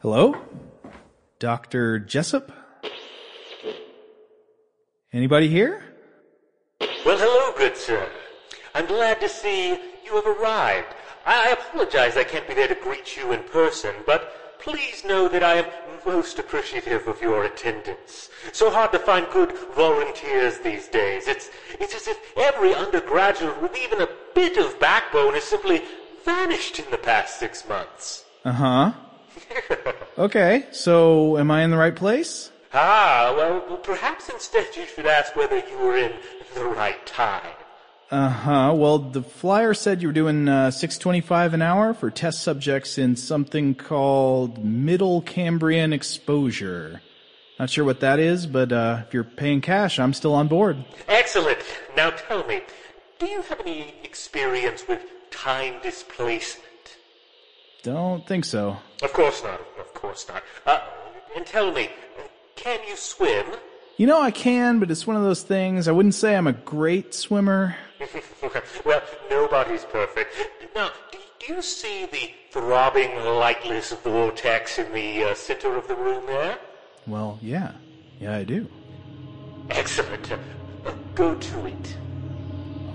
Hello? Dr. Jessup? Anybody here? Well, hello, good sir. I'm glad to see you have arrived. I apologize I can't be there to greet you in person, but please know that I am most appreciative of your attendance. So hard to find good volunteers these days. It's, it's as if every undergraduate with even a bit of backbone has simply vanished in the past six months. Uh huh. Okay, so am I in the right place? Ah, well, perhaps instead you should ask whether you were in the right time. Uh huh. Well, the flyer said you were doing uh, six twenty-five an hour for test subjects in something called Middle Cambrian Exposure. Not sure what that is, but uh, if you're paying cash, I'm still on board. Excellent. Now tell me, do you have any experience with time displacement? Don't think so. Of course not. Of course not. Uh, and tell me, can you swim? You know, I can, but it's one of those things. I wouldn't say I'm a great swimmer. well, nobody's perfect. Now, do, do you see the throbbing lightless vortex in the uh, center of the room there? Well, yeah. Yeah, I do. Excellent. Uh, go to it.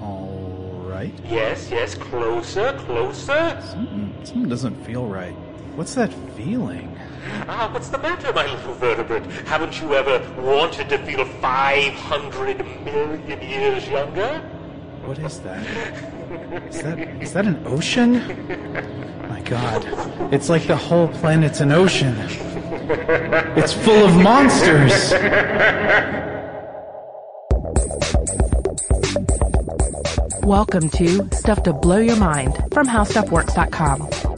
All right. Yes, yes, closer, closer. Something, something doesn't feel right. What's that feeling? Ah, what's the matter, my little vertebrate? Haven't you ever wanted to feel 500 million years younger? What is that? Is that is that an ocean? My God, it's like the whole planet's an ocean. It's full of monsters. Welcome to Stuff to Blow Your Mind from HowStuffWorks.com.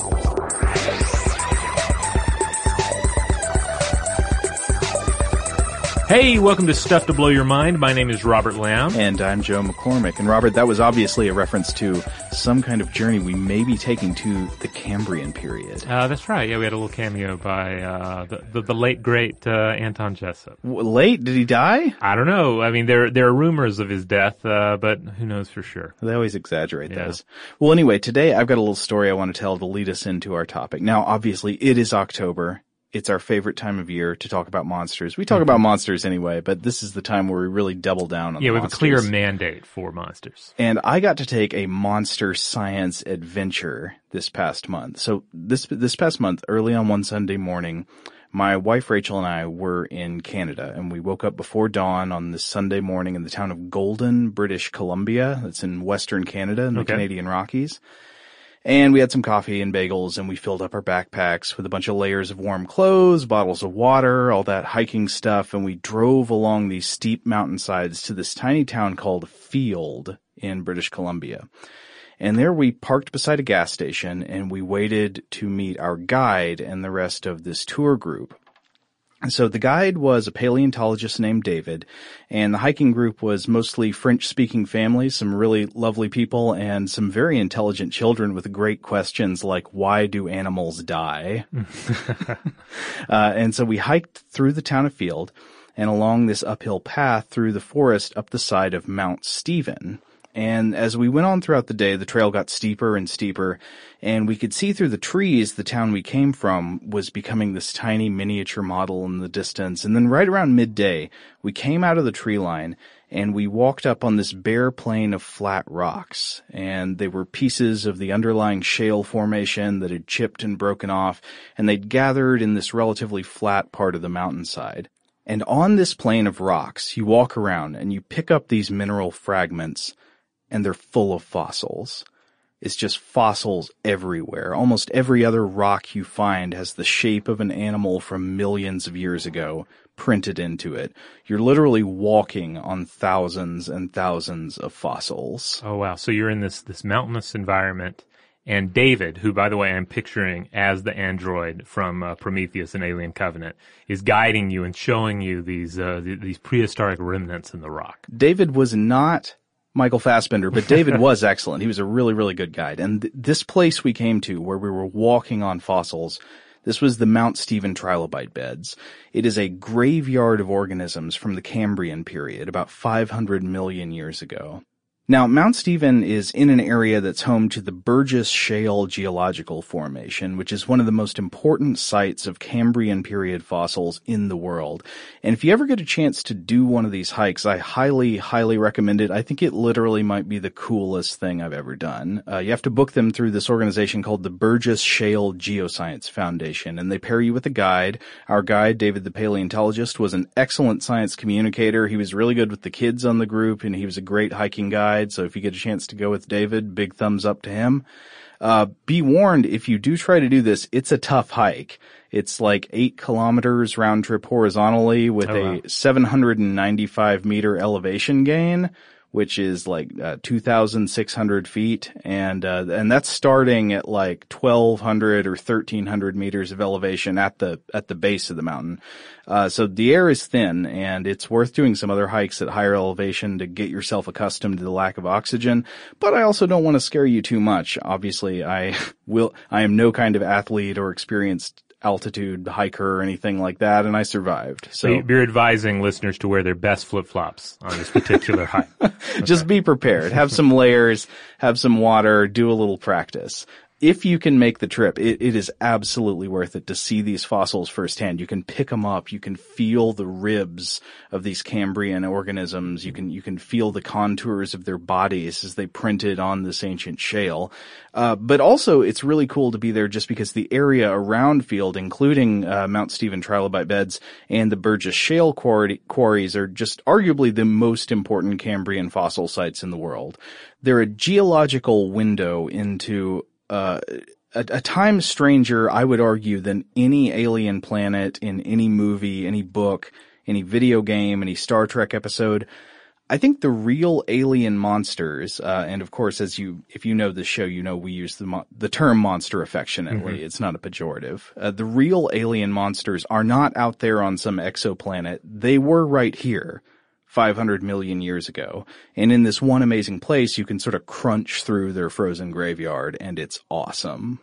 Hey, welcome to Stuff to Blow Your Mind. My name is Robert Lamb. And I'm Joe McCormick. And Robert, that was obviously a reference to some kind of journey we may be taking to the Cambrian period. Uh, that's right. Yeah, we had a little cameo by uh, the, the, the late great uh, Anton Jessup. W- late? Did he die? I don't know. I mean, there there are rumors of his death, uh, but who knows for sure? They always exaggerate Yeah. those. Well, anyway, today I've got a little story I want to tell to lead us into our topic. Now, obviously, it is October. It's our favorite time of year to talk about monsters. We talk mm-hmm. about monsters anyway, but this is the time where we really double down on Yeah, we have a clear mandate for monsters. And I got to take a monster science adventure this past month. So this, this past month, early on one Sunday morning, my wife Rachel and I were in Canada and we woke up before dawn on this Sunday morning in the town of Golden, British Columbia. That's in Western Canada in the Okay. Canadian Rockies. And we had some coffee and bagels and we filled up our backpacks with a bunch of layers of warm clothes, bottles of water, all that hiking stuff. And we drove along these steep mountainsides to this tiny town called Field in British Columbia. And there we parked beside a gas station and we waited to meet our guide and the rest of this tour group. So the guide was a paleontologist named David, and the hiking group was mostly French-speaking families, some really lovely people, and some very intelligent children with great questions like, why do animals die? uh, and so we hiked through the town of Field and along this uphill path through the forest up the side of Mount Stephen. And as we went on throughout the day, the trail got steeper and steeper, and we could see through the trees the town we came from was becoming this tiny miniature model in the distance. And then right around midday, we came out of the tree line and we walked up on this bare plain of flat rocks. And they were pieces of the underlying shale formation that had chipped and broken off, and they'd gathered in this relatively flat part of the mountainside. And on this plain of rocks, you walk around and you pick up these mineral fragments and they're full of fossils. It's just fossils everywhere. Almost every other rock you find has the shape of an animal from millions of years ago printed into it. You're literally walking on thousands and thousands of fossils. Oh wow! So you're in this this mountainous environment, and David, who by the way I'm picturing as the android from uh, Prometheus and Alien Covenant, is guiding you and showing you these uh, th- these prehistoric remnants in the rock. David was not Michael Fassbender, but David was excellent. He was a really, really good guide. And th- this place we came to where we were walking on fossils, this was the Mount Stephen trilobite beds. It is a graveyard of organisms from the Cambrian period, about 500 million years ago. Now, Mount Stephen is in an area that's home to the Burgess Shale Geological Formation, which is one of the most important sites of Cambrian period fossils in the world. And if you ever get a chance to do one of these hikes, I highly, highly recommend it. I think it literally might be the coolest thing I've ever done. Uh, you have to book them through this organization called the Burgess Shale Geoscience Foundation, and they pair you with a guide. Our guide, David the paleontologist, was an excellent science communicator. He was really good with the kids on the group, and he was a great hiking guide. So if you get a chance to go with David, big thumbs up to him. Uh, be warned, if you do try to do this, it's a tough hike. It's like eight kilometers round trip horizontally with Oh, wow. a 795 meter elevation gain, which is like uh, 2,600 feet, and uh, and that's starting at like 1,200 or 1,300 meters of elevation at the at the base of the mountain. Uh, so the air is thin, and it's worth doing some other hikes at higher elevation to get yourself accustomed to the lack of oxygen. But I also don't want to scare you too much. Obviously, I will. I am no kind of athlete or experienced altitude hiker or anything like that, and I survived. So So you're advising listeners to wear their best flip flops on this particular hike. just be prepared. Have some layers, have some water, do a little practice. If you can make the trip, it, it is absolutely worth it to see these fossils firsthand. You can pick them up. You can feel the ribs of these Cambrian organisms. You can, you can feel the contours of their bodies as they printed on this ancient shale. Uh, but also it's really cool to be there just because the area around Field, including, uh, Mount Stephen trilobite beds and the Burgess Shale quarry, quarries are just arguably the most important Cambrian fossil sites in the world. They're a geological window into uh, a, a time stranger, I would argue, than any alien planet in any movie, any book, any video game, any Star Trek episode. I think the real alien monsters, uh, and of course, as you, if you know the show, you know we use the mo- the term monster affectionately. It's not a pejorative. Uh, the real alien monsters are not out there on some exoplanet. They were right here. 500 million years ago. And in this one amazing place, you can sort of crunch through their frozen graveyard and it's awesome.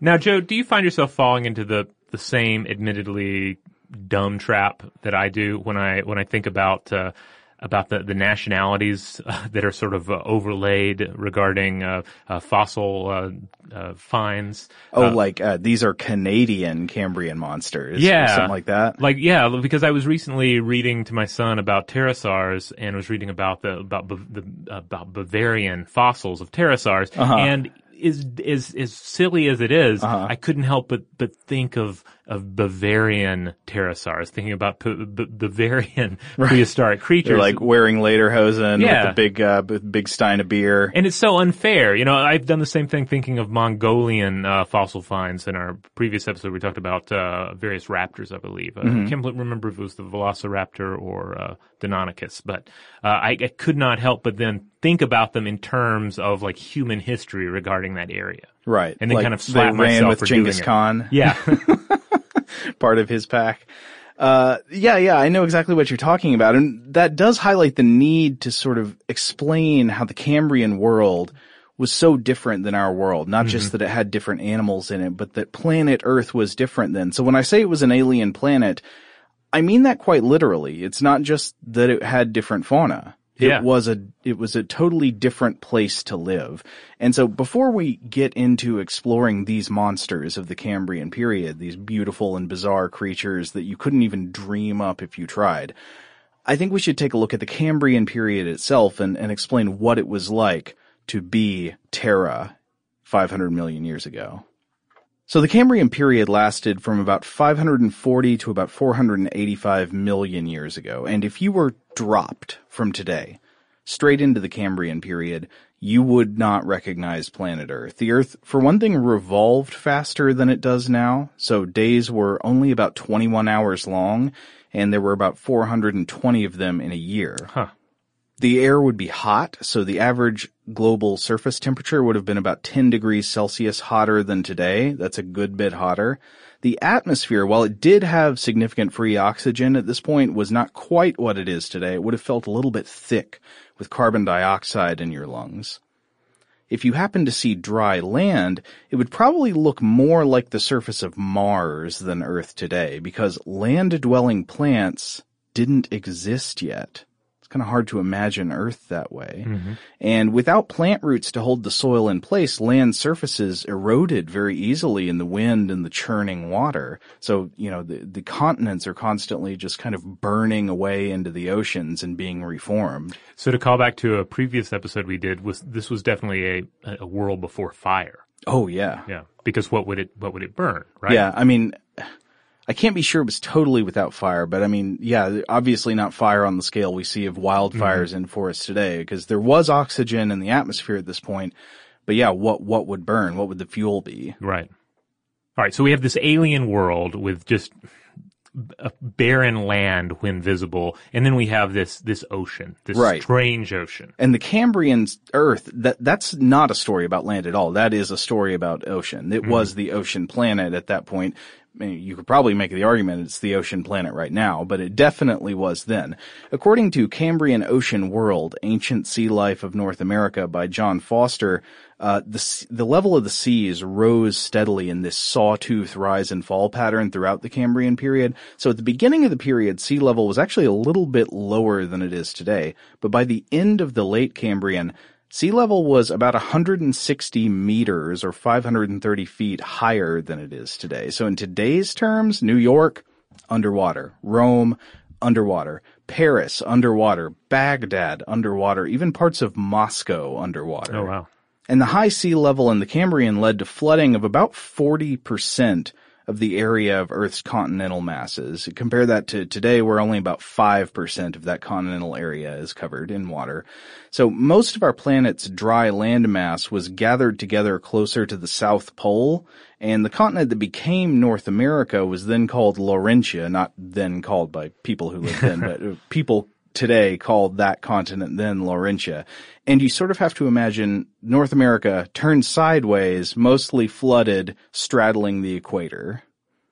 Now, Joe, do you find yourself falling into the, the same admittedly dumb trap that I do when I, when I think about, uh, about the, the nationalities uh, that are sort of uh, overlaid regarding uh, uh, fossil uh, uh, finds. Oh, like, uh, these are Canadian Cambrian monsters. or Yeah. something like that. Like yeah, because I was recently reading to my son about pterosaurs and was reading about the about the about Bavarian fossils of pterosaurs Uh-huh. and is is as silly as it is, I couldn't help but but think of of Bavarian pterosaurs, thinking about P- B- Bavarian prehistoric creatures. They're like wearing lederhosen Yeah. with a big, uh, big stein of beer. And it's so unfair. You know, I've done the same thing thinking of Mongolian uh, fossil finds in our previous episode. We talked about uh, various raptors, I believe. Uh, I can't remember if it was the Velociraptor or uh, Deinonychus, but uh, I, I could not help but then think about them in terms of like human history regarding that area. right. and then Like, kind of slap they ran myself with Genghis it. Khan. Yeah. part of his pack. Uh, yeah, yeah, I know exactly what you're talking about. And that does highlight the need to sort of explain how the Cambrian world was so different than our world. Not just that it had different animals in it, but that planet Earth was different then. So when I say it was an alien planet, I mean that quite literally. It's not just that it had different fauna. Yeah. It was a, it was a totally different place to live. And so before we get into exploring these monsters of the Cambrian period, these beautiful and bizarre creatures that you couldn't even dream up if you tried, I think we should take a look at the Cambrian period itself and, and explain what it was like to be Terra 500 million years ago. So the Cambrian period lasted from about 540 to about 485 million years ago. And if you were dropped from today straight into the Cambrian period, you would not recognize planet Earth. The Earth, for one thing, revolved faster than it does now. So days were only about 21 hours long and there were about 420 of them in a year. Huh. The air would be hot, so the average global surface temperature would have been about 10 degrees Celsius hotter than today. That's a good bit hotter. The atmosphere, while it did have significant free oxygen at this point, was not quite what it is today. It would have felt a little bit thick with carbon dioxide in your lungs. If you happen to see dry land, it would probably look more like the surface of Mars than Earth today because land dwelling plants didn't exist yet. It's kind of hard to imagine Earth that way. Mm-hmm. And without plant roots to hold the soil in place, land surfaces eroded very easily in the wind and the churning water. So, you know, the, the continents are constantly just kind of burning away into the oceans and being reformed. So to call back to a previous episode we did was this was definitely a a world before fire. Oh yeah. Yeah, because what would it what would it burn? Right. Yeah, I mean, I can't be sure it was totally without fire, but I mean, yeah, obviously not fire on the scale we see of wildfires mm-hmm. in forests today, because there was oxygen in the atmosphere at this point. But yeah, what what would burn? What would the fuel be? Right. All right. So we have this alien world with just a barren land when visible, and then we have this this ocean, this Right. strange ocean. And the Cambrian Earth, that that's not a story about land at all. That is a story about ocean. It mm-hmm. was the ocean planet at that point. You could probably make the argument it's the ocean planet right now, but it definitely was then. According to Cambrian Ocean World, Ancient Sea Life of North America by John Foster, uh, the, the level of the seas rose steadily in this sawtooth rise and fall pattern throughout the Cambrian period. So at the beginning of the period, sea level was actually a little bit lower than it is today, but by the end of the late Cambrian, sea level was about 160 meters or 530 feet higher than it is today. So in today's terms, New York, underwater. Rome, underwater. Paris, underwater. Baghdad, underwater. Even parts of Moscow, underwater. Oh wow. And the high sea level in the Cambrian led to flooding of about 40% of the area of Earth's continental masses. Compare that to today where only about 5% of that continental area is covered in water. So most of our planet's dry land mass was gathered together closer to the South Pole, and the continent that became North America was then called Laurentia, not then called by people who lived then, but uh, people today called that continent then Laurentia. And you sort of have to imagine North America turned sideways, mostly flooded, straddling the equator.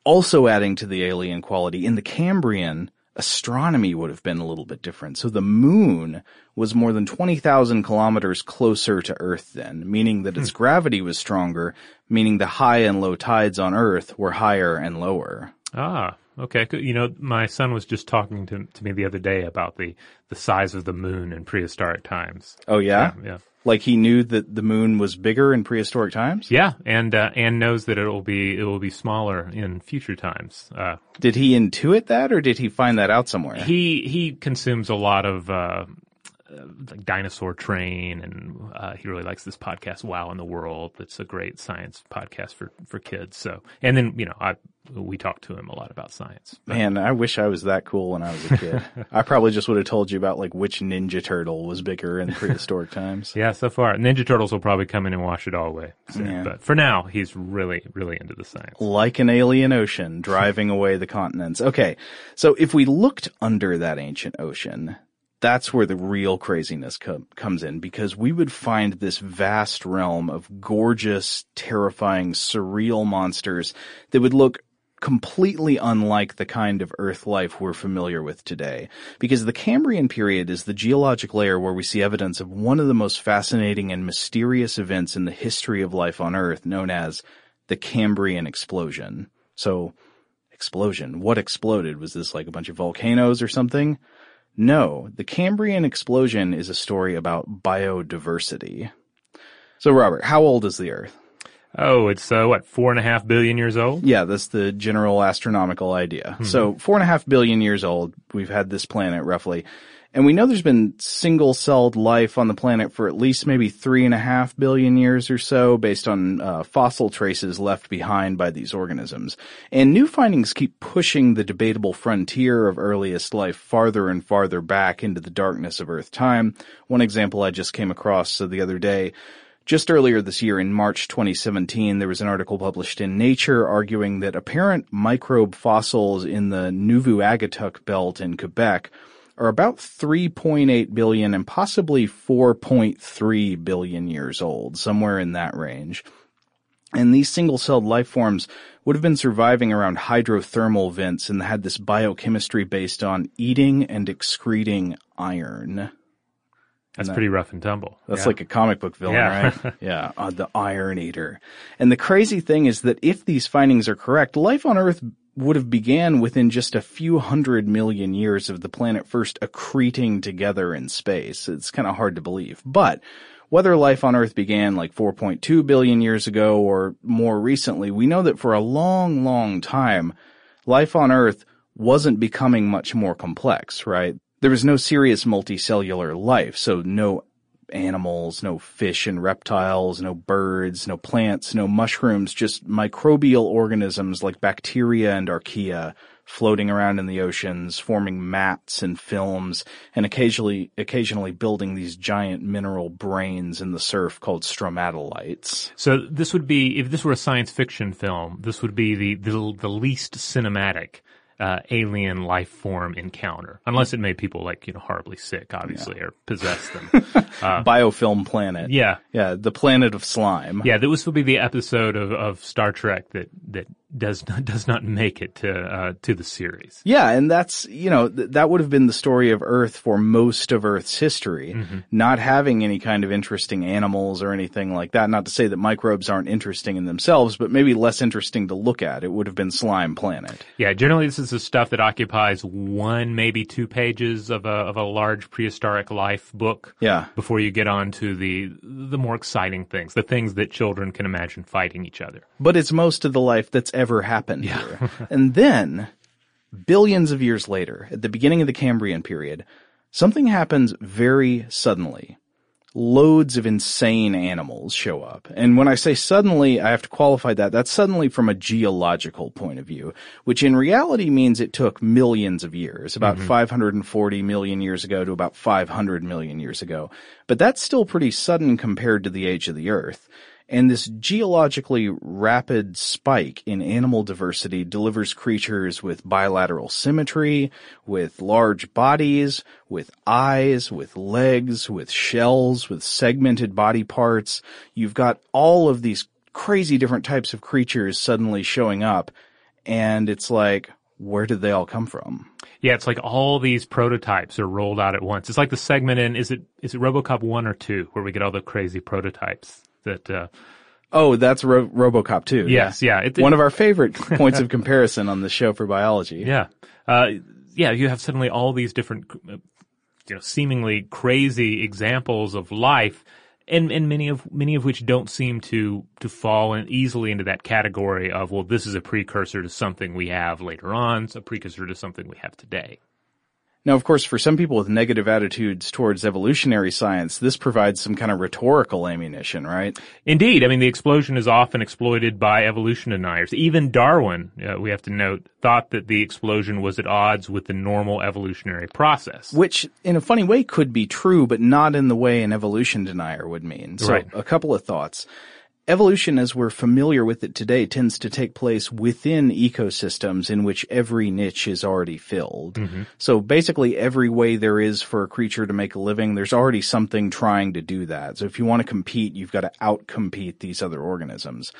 Also adding to the alien quality, in the Cambrian, astronomy would have been a little bit different. So the moon was more than 20,000 kilometers closer to Earth then, meaning that its gravity was stronger, meaning the high and low tides on Earth were higher and lower. Ah, okay. You know, my son was just talking to to me the other day about the the size of the moon in prehistoric times. Oh yeah? Yeah. Like he knew that the moon was bigger in prehistoric times? Yeah, and uh, and knows that it will be it will be smaller in future times. Uh, Did he intuit that or did he find that out somewhere? he he consumes a lot of uh, like Dinosaur Train, and uh, he really likes this podcast, Wow in the World. It's a great science podcast for for kids. So, and then you know, I we talk to him a lot about science. Man, I wish I was that cool when I was a kid. I probably just would have told you about like which Ninja Turtle was bigger in prehistoric times. Yeah, so far Ninja Turtles will probably come in and wash it all away. soon. Yeah. But for now, he's really really into the science. Like an alien ocean driving away the continents. Okay. So if we looked under that ancient ocean, that's where the real craziness com- comes in because we would find this vast realm of gorgeous, terrifying, surreal monsters that would look completely unlike the kind of Earth life we're familiar with today. Because the Cambrian period is the geologic layer where we see evidence of one of the most fascinating and mysterious events in the history of life on Earth, known as the Cambrian explosion. So, explosion. What exploded? Was this like a bunch of volcanoes or something? No, the Cambrian explosion is a story about biodiversity. So, Robert, how old is the Earth? Oh, it's uh, what four and a half billion years old. Yeah, that's the general astronomical idea. So four and a half billion years old, we've had this planet roughly. And we know there's been single-celled life on the planet for at least maybe three and a half billion years or so based on uh, fossil traces left behind by these organisms. And new findings keep pushing the debatable frontier of earliest life farther and farther back into the darkness of Earth time. One example I just came across the other day just earlier this year in March 2017, there was an article published in Nature arguing that apparent microbe fossils in the Nuvvuagittuq belt in Quebec are about 3.8 billion and possibly 4.3 billion years old, somewhere in that range. And these single-celled life forms would have been surviving around hydrothermal vents and had this biochemistry based on eating and excreting iron. That's pretty rough and tumble. That's Yeah. like a comic book villain, Yeah. right? yeah, uh, the Iron Eater. And the crazy thing is that if these findings are correct, life on Earth would have began within just a few hundred million years of the planet first accreting together in space. It's kind of hard to believe. But whether life on Earth began like 4.2 billion years ago or more recently, we know that for a long, long time, life on Earth wasn't becoming much more complex, right? There was no serious multicellular life, so no animals, no fish and reptiles, no birds, no plants, no mushrooms, just microbial organisms like bacteria and archaea floating around in the oceans, forming mats and films, and occasionally, occasionally building these giant mineral brains in the surf called stromatolites. So this would be, if this were a science fiction film, this would be the, the, the least cinematic uh, alien life form encounter, unless it made people like you know horribly sick, obviously, or possess them. Biofilm planet. yeah, Yeah, the planet of slime. yeah. This would be the episode of, of Star Trek that that does not, does not make it to uh, to the series. Yeah, and that's, you know, th- that would have been the story of Earth for most of Earth's history, not having any kind of interesting animals or anything like that. Not to say that microbes aren't interesting in themselves, but maybe less interesting to look at. It would have been Slime Planet. Yeah, generally this is the stuff that occupies one, maybe two pages of a of a large prehistoric life book. Yeah. Before you get on to the the more exciting things, the things that children can imagine fighting each other. But it's most of the life that's ever happened here. and then, billions of years later, at the beginning of the Cambrian period, something happens very suddenly. Loads of insane animals show up. And when I say suddenly, I have to qualify that. That's suddenly from a geological point of view, which in reality means it took millions of years, about mm-hmm. 540 million years ago to about 500 million years ago. But that's still pretty sudden compared to the age of the Earth. And this geologically rapid spike in animal diversity delivers creatures with bilateral symmetry, with large bodies, with eyes, with legs, with shells, with segmented body parts. You've got all of these crazy different types of creatures suddenly showing up. And it's like, where did they all come from? Yeah, it's like all these prototypes are rolled out at once. It's like the segment in is it is it RoboCop one or two where we get all the crazy prototypes that. Uh, Oh, that's Ro- RoboCop 2. yes, yeah, it, One of our favorite points of comparison on the show for biology. Yeah. Uh, yeah, you have suddenly all these different, uh, you know, seemingly crazy examples of life, and, and many of, many of which don't seem to, to fall in easily into that category of, well, this is a precursor to something we have later on, it's a precursor to something we have today. Now, of course, for some people with negative attitudes towards evolutionary science, this provides some kind of rhetorical ammunition, right? Indeed, I mean, the explosion is often exploited by evolution deniers. Even Darwin, uh, we have to note, thought that the explosion was at odds with the normal evolutionary process. Which, in a funny way, could be true, but not in the way an evolution denier would mean. So, Right. a couple of thoughts. Evolution, as we're familiar with it today, tends to take place within ecosystems in which every niche is already filled. Mm-hmm. So basically every way there is for a creature to make a living, there's already something trying to do that. So if you want to compete, you've got to outcompete these other organisms.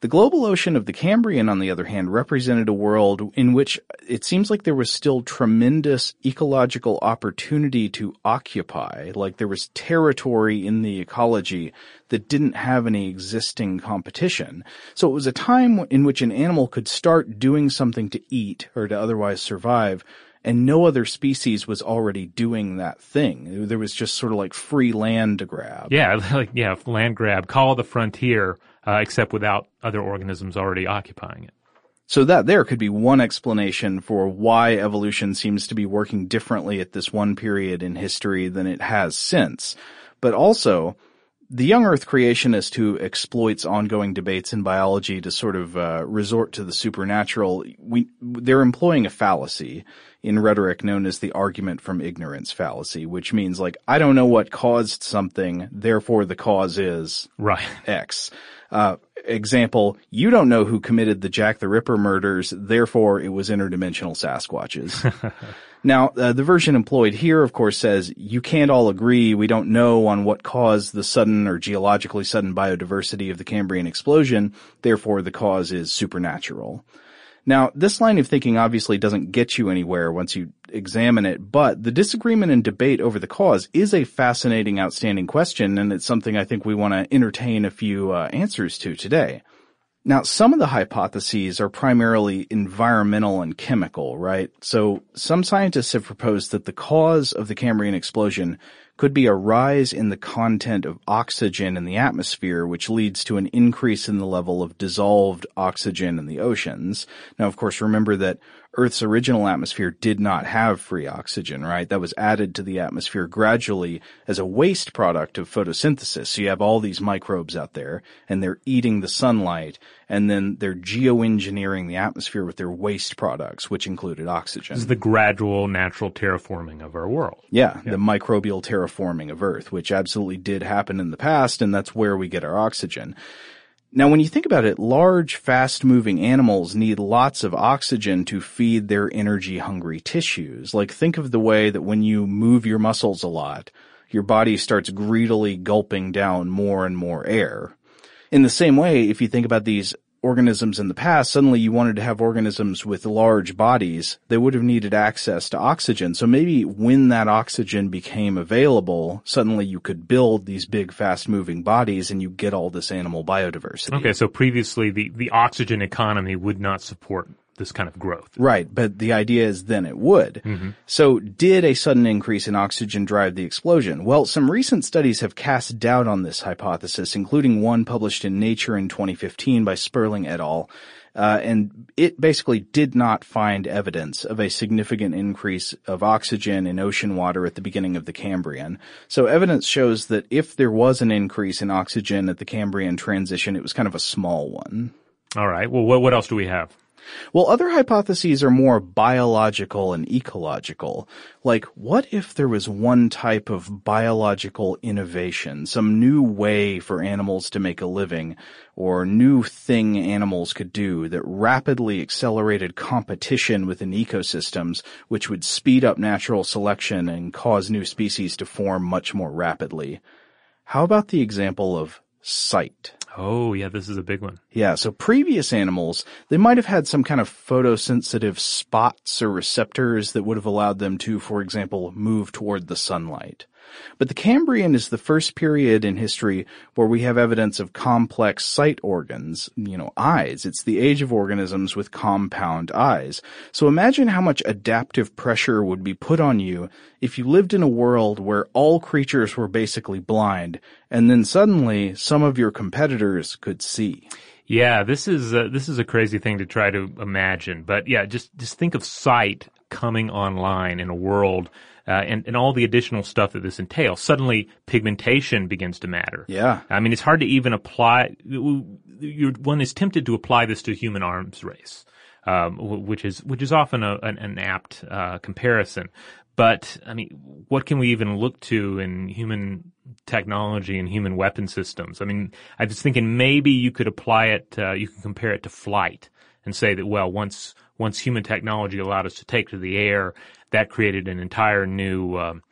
The global ocean of the Cambrian, on the other hand, represented a world in which it seems like there was still tremendous ecological opportunity to occupy, like there was territory in the ecology that didn't have any existing competition. So it was a time in which an animal could start doing something to eat or to otherwise survive, and no other species was already doing that thing. There was just sort of like free land to grab. Yeah, like yeah, land grab, call the frontier, uh, except without other organisms already occupying it. So that there could be one explanation for why evolution seems to be working differently at this one period in history than it has since. But also, the young earth creationist who exploits ongoing debates in biology to sort of uh, resort to the supernatural, we, they're employing a fallacy in rhetoric known as the argument from ignorance fallacy, which means like, I don't know what caused something, therefore the cause is Right. X. Uh, example, you don't know who committed the Jack the Ripper murders, therefore it was interdimensional Sasquatches. now, uh, the version employed here, of course, says you can't all agree. We don't know on what caused the sudden or geologically sudden biodiversity of the Cambrian explosion, therefore the cause is supernatural. Now, this line of thinking obviously doesn't get you anywhere once you examine it, but the disagreement and debate over the cause is a fascinating, outstanding question, and it's something I think we want to entertain a few uh, answers to today. Now, some of the hypotheses are primarily environmental and chemical, right? So some scientists have proposed that the cause of the Cambrian explosion could be a rise in the content of oxygen in the atmosphere, which leads to an increase in the level of dissolved oxygen in the oceans. Now, of course, remember that Earth's original atmosphere did not have free oxygen, right? That was added to the atmosphere gradually as a waste product of photosynthesis. So you have all these microbes out there and they're eating the sunlight and then they're geoengineering the atmosphere with their waste products, which included oxygen. This is the gradual natural terraforming of our world. Yeah, the microbial terraforming of Earth, which absolutely did happen in the past, and that's where we get our oxygen. Now, when you think about it, large, fast moving animals need lots of oxygen to feed their energy hungry tissues. Like think of the way that when you move your muscles a lot, your body starts greedily gulping down more and more air. In the same way, if you think about these organisms in the past, suddenly you wanted to have organisms with large bodies, they would have needed access to oxygen. So maybe when that oxygen became available, suddenly you could build these big fast moving bodies and you get all this animal biodiversity. Okay, so previously the, the oxygen economy would not support this kind of growth. Right, but the idea is then it would. So did a sudden increase in oxygen drive the explosion? Well, some recent studies have cast doubt on this hypothesis, including one published in Nature in 2015 by Sperling et al. Uh, and it basically did not find evidence of a significant increase of oxygen in ocean water at the beginning of the Cambrian. So evidence shows that if there was an increase in oxygen at the Cambrian transition, it was kind of a small one. All right. Well, what, what else do we have? Well, other hypotheses are more biological and ecological. Like, what if there was one type of biological innovation, some new way for animals to make a living, or new thing animals could do that rapidly accelerated competition within ecosystems, which would speed up natural selection and cause new species to form much more rapidly? How about the example of sight? Oh, yeah, this is a big one. Yeah, so previous animals, they might have had some kind of photosensitive spots or receptors that would have allowed them to, for example, move toward the sunlight. But the Cambrian is the first period in history where we have evidence of complex sight organs, you know, eyes. It's the age of organisms with compound eyes. So imagine how much adaptive pressure would be put on you if you lived in a world where all creatures were basically blind, and then suddenly some of your competitors could see. Yeah, this is uh, this is a crazy thing to try to imagine, but yeah, just just think of sight coming online in a world uh, and and all the additional stuff that this entails. Suddenly, pigmentation begins to matter. Yeah. I mean, it's hard to even apply. One is tempted to apply this to human arms race, um, which is which is often a, an, an apt uh, comparison. But I mean, what can we even look to in human technology and human weapon systems? I mean, I was thinking maybe you could apply it, uh, you can compare it to flight and say that well, once once human technology allowed us to take to the air, that created an entire new um,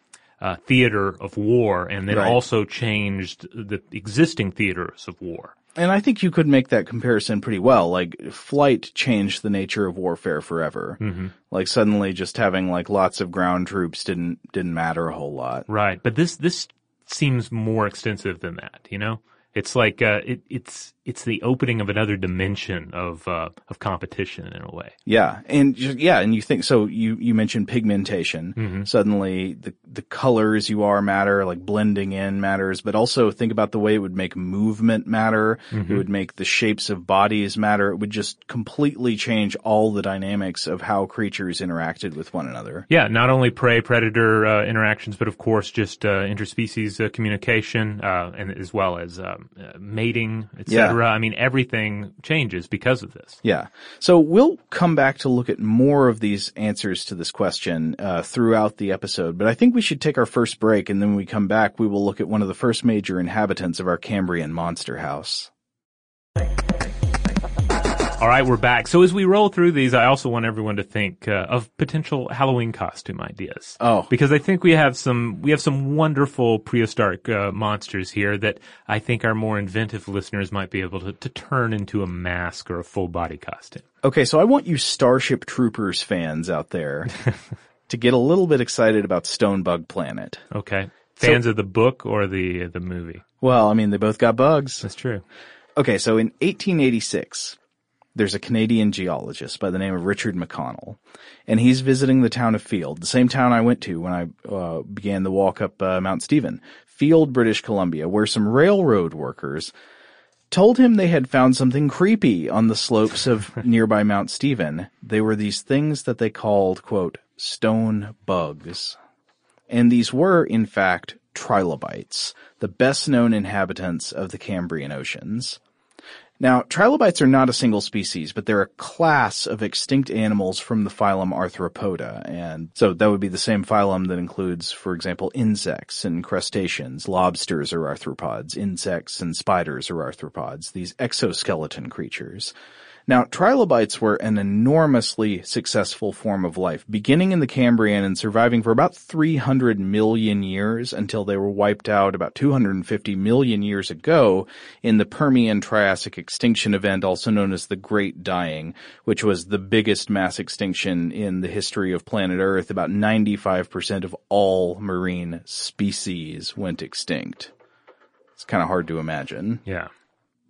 uh, theater of war, and then Right. also changed the existing theaters of war. And I think you could make that comparison pretty well. Like, flight changed the nature of warfare forever. Mm-hmm. Like, suddenly just having like lots of ground troops didn't, didn't matter a whole lot. Right, but this this seems more extensive than that. You know, it's like uh, it, it's it's the opening of another dimension of uh, of competition in a way. Yeah. And just, yeah, and you think, so you, you mentioned pigmentation. Suddenly the, the colors you are matter, like blending in matters, but also think about the way it would make movement matter. It would make the shapes of bodies matter. It would just completely change all the dynamics of how creatures interacted with one another. Yeah, not only prey predator uh, interactions, but of course just uh, interspecies uh, communication, uh, and as well as um, uh, mating, etc. I mean, everything changes because of this. Yeah. So we'll come back to look at more of these answers to this question uh, throughout the episode, but I think we should take our first break and then when we come back, we will look at one of the first major inhabitants of our Cambrian monster house. All right, we're back. So as we roll through these, I also want everyone to think uh, of potential Halloween costume ideas. Oh. because I think we have some we have some wonderful prehistoric uh, monsters here that I think our more inventive listeners might be able to, to turn into a mask or a full body costume. Okay, so I want you Starship Troopers fans out there to get a little bit excited about Stonebug Planet. Okay, fans of the book or the the movie? Well, I mean, they both got bugs. That's true. Okay, so in 1886, there's a Canadian geologist by the name of Richard McConnell, and he's visiting the town of Field, the same town I went to when I uh, began the walk up uh, Mount Stephen, Field, British Columbia, where some railroad workers told him they had found something creepy on the slopes of nearby Mount Stephen. They were these things that they called, quote, stone bugs. And these were, in fact, trilobites, the best known inhabitants of the Cambrian oceans. Now, trilobites are not a single species, but they're a class of extinct animals from the phylum Arthropoda. And so that would be the same phylum that includes, for example, insects and crustaceans. Lobsters are arthropods. Insects and spiders are arthropods. These exoskeleton creatures. Now, trilobites were an enormously successful form of life, beginning in the Cambrian and surviving for about 300 million years until they were wiped out about 250 million years ago in the Permian Triassic extinction event, also known as the Great Dying, which was the biggest mass extinction in the history of planet Earth. About 95% of all marine species went extinct. It's kind of hard to imagine. Yeah.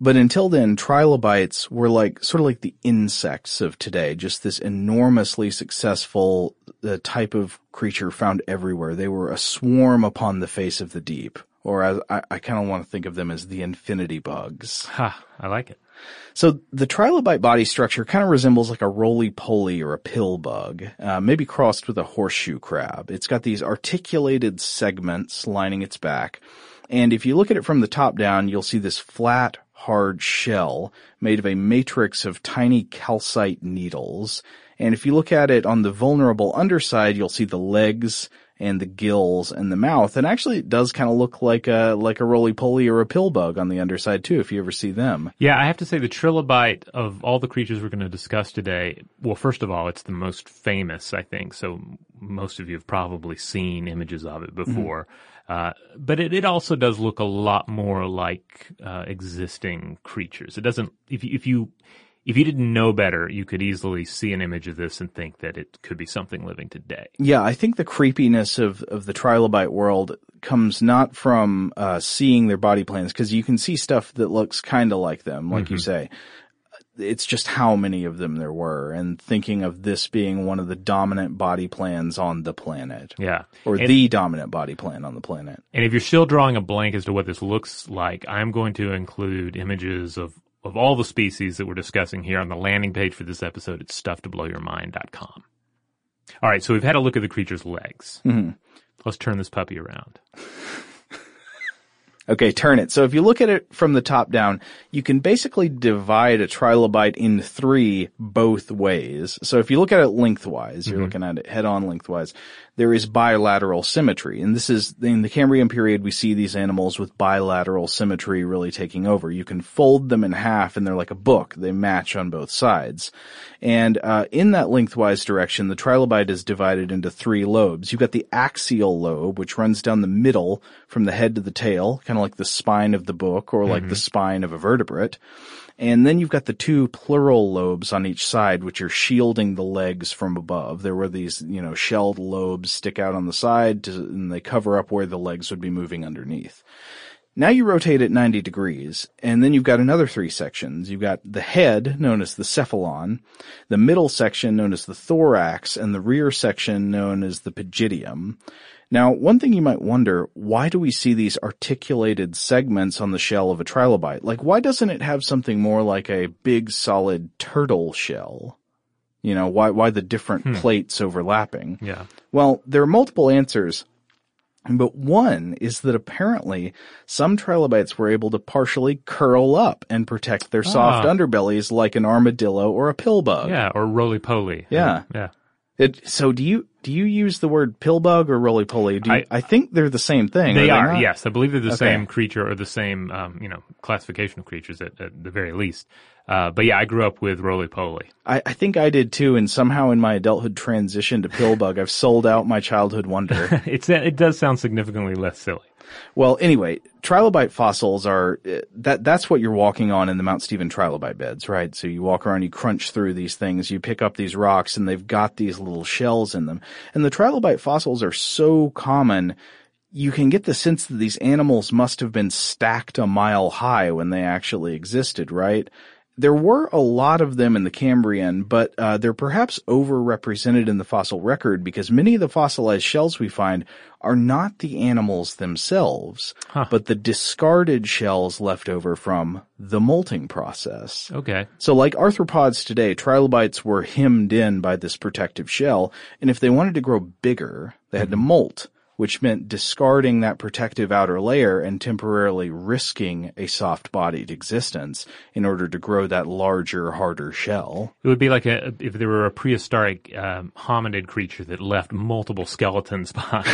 But until then, trilobites were like, sort of like the insects of today, just this enormously successful uh, type of creature found everywhere. They were a swarm upon the face of the deep. Or as I, I kind of want to think of them as the infinity bugs. Ha, I like it. So the trilobite body structure kind of resembles like a roly-poly or a pill bug, uh, maybe crossed with a horseshoe crab. It's got these articulated segments lining its back. And if you look at it from the top down, you'll see this flat, hard shell made of a matrix of tiny calcite needles. And if you look at it on the vulnerable underside, you'll see the legs and the gills and the mouth. And actually it does kind of look like a, like a roly-poly or a pill bug on the underside too, if you ever see them. Yeah, I have to say the trilobite of all the creatures we're going to discuss today, well, first of all, it's the most famous, I think. So most of you have probably seen images of it before. Mm-hmm. Uh, but it, it also does look a lot more like uh, existing creatures. It doesn't. If you, if you if you didn't know better, you could easily see an image of this and think that it could be something living today. Yeah, I think the creepiness of of the trilobite world comes not from uh, seeing their body plans because you can see stuff that looks kind of like them, like mm-hmm. you say it's just how many of them there were and thinking of this being one of the dominant body plans on the planet. Yeah. Or and, the dominant body plan on the planet. And if you're still drawing a blank as to what this looks like, I'm going to include images of, of all the species that we're discussing here on the landing page for this episode at stufftoblowyourmind.com. All right. So we've had a look at the creature's legs. Mm-hmm. Let's turn this puppy around. Okay, turn it. So if you look at it from the top down, you can basically divide a trilobite in three both ways. So if you look at it lengthwise, you're mm-hmm. looking at it head on lengthwise, there is bilateral symmetry. And this is, in the Cambrian period, we see these animals with bilateral symmetry really taking over. You can fold them in half and they're like a book. They match on both sides. And, uh, in that lengthwise direction, the trilobite is divided into three lobes. You've got the axial lobe, which runs down the middle from the head to the tail, kind of like the spine of the book or like mm-hmm. the spine of a vertebrate. And then you've got the two pleural lobes on each side, which are shielding the legs from above. There were these, you know, shelled lobes stick out on the side to, and they cover up where the legs would be moving underneath. Now you rotate it 90 degrees, and then you've got another three sections. You've got the head, known as the cephalon, the middle section, known as the thorax, and the rear section, known as the pygidium. Now, one thing you might wonder, why do we see these articulated segments on the shell of a trilobite? Like, why doesn't it have something more like a big solid turtle shell? You know, why, why the different hmm. plates overlapping? Yeah. Well, there are multiple answers. But one is that apparently some trilobites were able to partially curl up and protect their soft ah. underbellies like an armadillo or a pill bug. Yeah, or roly poly. Yeah. Yeah. It, so do you do you use the word pillbug or roly poly? I, I, think they're the same thing. They are. They yes, I believe they're the okay. same creature or the same um, you know classification of creatures at, at the very least. Uh, but yeah, I grew up with roly poly. I, I, think I did too, and somehow in my adulthood transition to pillbug, I've sold out my childhood wonder. it's it does sound significantly less silly. Well, anyway, trilobite fossils are uh, that that's what you're walking on in the Mount Stephen trilobite beds, right? So you walk around, you crunch through these things, you pick up these rocks, and they've got these little shells in them. And the trilobite fossils are so common you can get the sense that these animals must have been stacked a mile high when they actually existed, right? There were a lot of them in the Cambrian, but uh, they're perhaps overrepresented in the fossil record because many of the fossilized shells we find are not the animals themselves, Huh. but the discarded shells left over from the molting process. Okay. So like arthropods today, trilobites were hemmed in by this protective shell, and if they wanted to grow bigger, they had to molt, which meant discarding that protective outer layer and temporarily risking a soft-bodied existence in order to grow that larger, harder shell. It would be like a, if there were a prehistoric um, hominid creature that left multiple skeletons behind,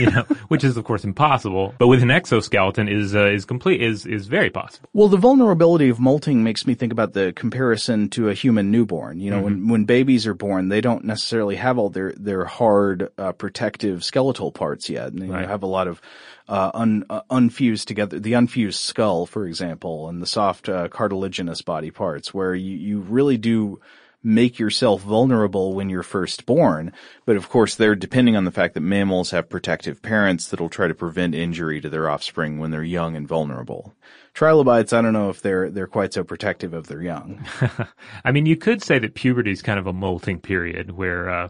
you know, which is of course impossible. But with an exoskeleton is uh, is complete is is very possible. Well, the vulnerability of molting makes me think about the comparison to a human newborn. You know, when, when babies are born, they don't necessarily have all their, their hard, uh, protective skeletal parts yet. And Right. have a lot of, uh, un, uh, unfused together, the unfused skull, for example, and the soft, uh, cartilaginous body parts where you, you really do make yourself vulnerable when you're first born. But of course, they're depending on the fact that mammals have protective parents that'll try to prevent injury to their offspring when they're young and vulnerable. Trilobites, I don't know if they're, they're quite so protective of their young. I mean, you could say that puberty is kind of a molting period where. Uh,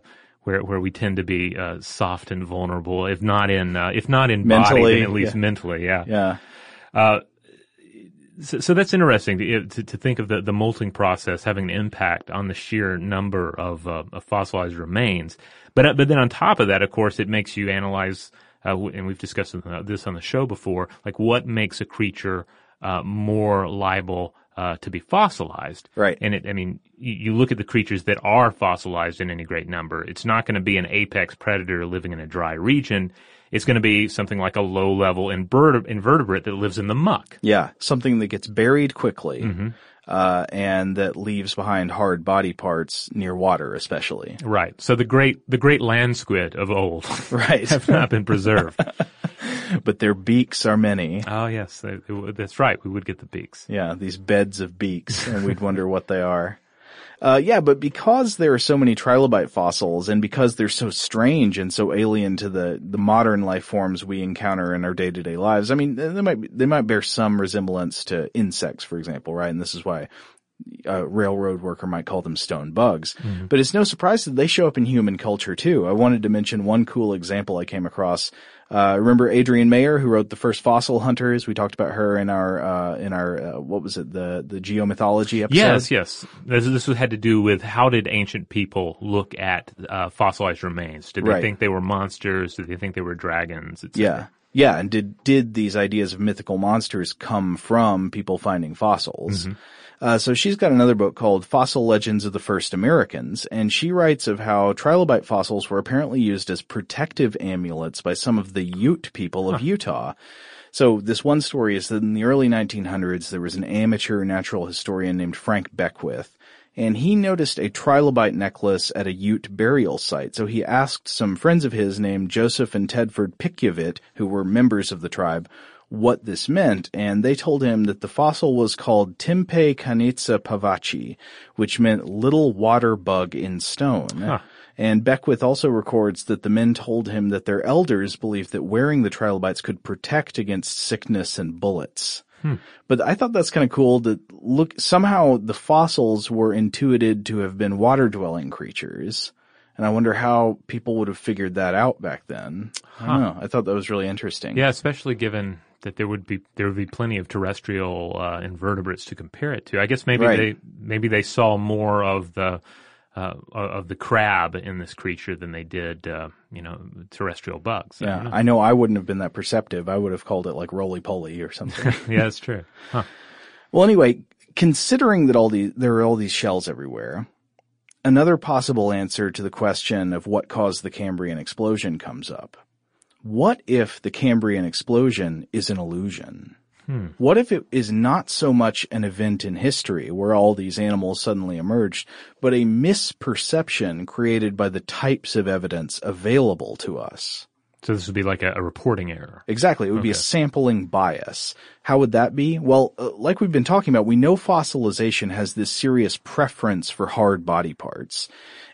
where, where we tend to be uh, soft and vulnerable, if not in uh, if not in body, Mentally, then at least yeah. mentally, yeah. Yeah. So, so that's interesting to, to, to think of the, the molting process having an impact on the sheer number of, uh, of fossilized remains. But uh, but then on top of that, of course, it makes you analyze, uh, and we've discussed this on the show before, like what makes a creature uh, more liable uh, to be fossilized. Right. And it, I mean, you, you look at the creatures that are fossilized in any great number. It's not going to be an apex predator living in a dry region. It's going to be something like a low-level inverte- invertebrate that lives in the muck. Yeah. Something that gets buried quickly, Mm-hmm. uh, and that leaves behind hard body parts near water, especially. Right. So the great the great land squid of old Right. have not been preserved. but their beaks are many. oh yes, they- they that's right. We would get the beaks. Yeah, these beds of beaks, and we'd wonder what they are. Uh, yeah, but because there are so many trilobite fossils, and because they're so strange and so alien to the, the modern life forms we encounter in our day to day lives, I mean, they might, be- they might bear some resemblance to insects, for example, right? And this is why a railroad worker might call them stone bugs. But it's no surprise that they show up in human culture too. I wanted to mention one cool example I came across. Uh, remember Adrienne Mayor, who wrote the first Fossil Hunters? We talked about her in our, uh, in our, uh, what was it, the, the geomythology episode? Yes, yes. This, this had to do with how did ancient people look at uh, fossilized remains? Did they Right. think they were monsters? Did they think they were dragons? Yeah. Yeah. And did, did these ideas of mythical monsters come from people finding fossils? Uh, so she's got another book called Fossil Legends of the First Americans, and she writes of how trilobite fossils were apparently used as protective amulets by some of the Ute people of Utah. So this one story is that in the early 1900s, there was an amateur natural historian named Frank Beckwith, and he noticed a trilobite necklace at a Ute burial site. So he asked some friends of his named Joseph and Tedford Pikyavit, who were members of the tribe, what this meant, and they told him that the fossil was called Timpe Kanitsa pavachi, which meant little water bug in stone. And Beckwith also records that the men told him that their elders believed that wearing the trilobites could protect against sickness and bullets. Hmm. But I thought that's kind of cool that look, somehow the fossils were intuited to have been water dwelling creatures. And I wonder how people would have figured that out back then. I don't know. I thought that was really interesting. Yeah, especially given that there would be there would be plenty of terrestrial uh, invertebrates to compare it to. I guess maybe Right. they maybe they saw more of the uh, of the crab in this creature than they did, uh, you know, terrestrial bugs. I Yeah, know. I know I wouldn't have been that perceptive. I would have called it like roly poly or something. yeah, that's true. Huh. well, anyway, considering that all these, there are all these shells everywhere, another possible answer to the question of what caused the Cambrian explosion comes up. What if the Cambrian explosion is an illusion? What if it is not so much an event in history where all these animals suddenly emerged, but a misperception created by the types of evidence available to us? So this would be like a, a reporting error. Exactly. It would be a sampling bias. How would that be? Well, uh, like we've been talking about, we know fossilization has this serious preference for hard body parts.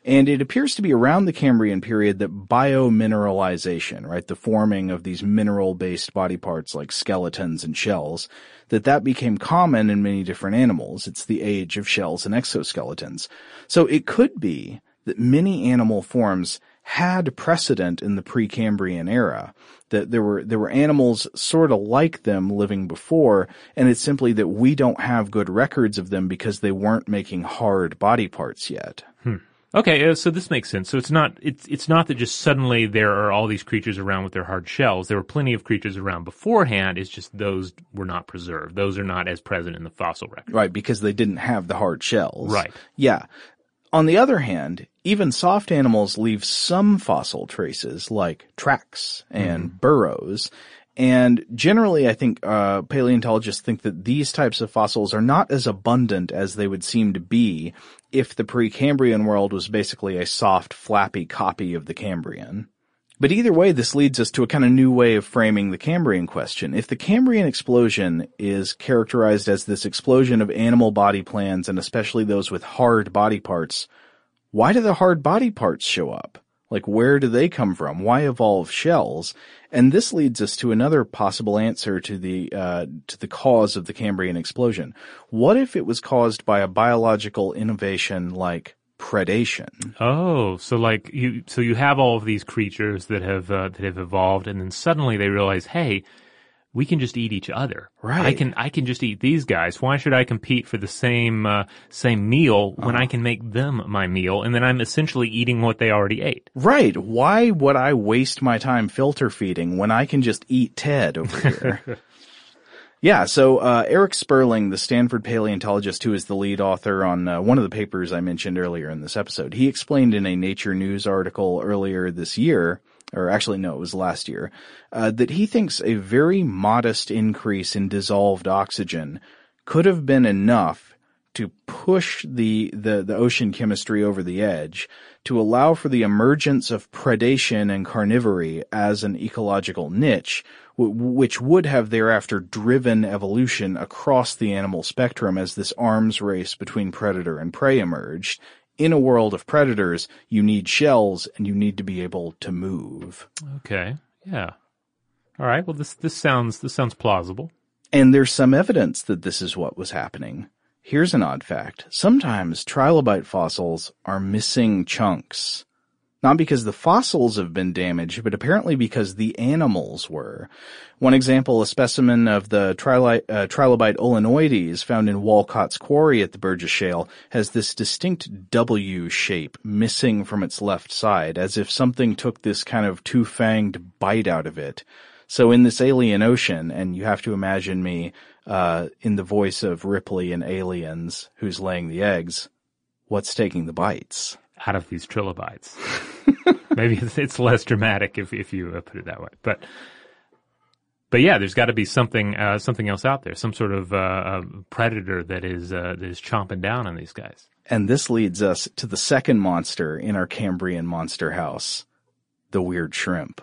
And it appears to be around the Cambrian period that biomineralization, right, the forming of these mineral-based body parts like skeletons and shells, that that became common in many different animals. It's the age of shells and exoskeletons. So it could be that many animal forms had precedent in the Precambrian era. That there were there were animals sort of like them living before, and it's simply that we don't have good records of them because they weren't making hard body parts yet. Hmm. Okay, uh, so this makes sense. So it's not it's it's not that just suddenly there are all these creatures around with their hard shells. There were plenty of creatures around beforehand. It's just those were not preserved. Those are not as present in the fossil record. Right, because they didn't have the hard shells. Right. Yeah. On the other hand, even soft animals leave some fossil traces like tracks and burrows. And generally, I think uh, paleontologists think that these types of fossils are not as abundant as they would seem to be if the Precambrian world was basically a soft, flappy copy of the Cambrian. But either way, this leads us to a kind of new way of framing the Cambrian question. If the Cambrian explosion is characterized as this explosion of animal body plans and especially those with hard body parts, why do the hard body parts show up? Like where do they come from? Why evolve shells? And this leads us to another possible answer to the uh, to the cause of the Cambrian explosion. What if it was caused by a biological innovation like predation? Oh, so like you, so you have all of these creatures that have uh, that have evolved, and then suddenly they realize, hey, we can just eat each other. Right. I can I can just eat these guys. Why should I compete for the same uh, same meal when I can make them my meal, and then I'm essentially eating what they already ate? Right. Why would I waste my time filter feeding when I can just eat Ted over here? yeah. So, uh, Eric Sperling, the Stanford paleontologist who is the lead author on uh, one of the papers I mentioned earlier in this episode, he explained in a Nature News article earlier this year, or actually no, it was last year, uh, that he thinks a very modest increase in dissolved oxygen could have been enough to push the, the, the ocean chemistry over the edge to allow for the emergence of predation and carnivory as an ecological niche, w- which would have thereafter driven evolution across the animal spectrum as this arms race between predator and prey emerged. In a world of predators, you need shells and you need to be able to move. Okay. Yeah. All right. Well, this this sounds this sounds plausible. And there's some evidence that this is what was happening. Here's an odd fact. Sometimes trilobite fossils are missing chunks. Not because the fossils have been damaged, but apparently because the animals were. One example, a specimen of the trilite, uh, trilobite olenoides found in Walcott's quarry at the Burgess Shale has this distinct W shape missing from its left side, as if something took this kind of two-fanged bite out of it. So in this alien ocean, and you have to imagine me uh, in the voice of Ripley in Aliens, who's laying the eggs, what's taking the bites? Out of these trilobites. Maybe it's, it's less dramatic if if you uh, put it that way, but. But yeah, there's got to be something uh, something else out there, some sort of uh, uh, predator that is uh, that is chomping down on these guys. And this leads us to the second monster in our Cambrian monster house, the weird shrimp.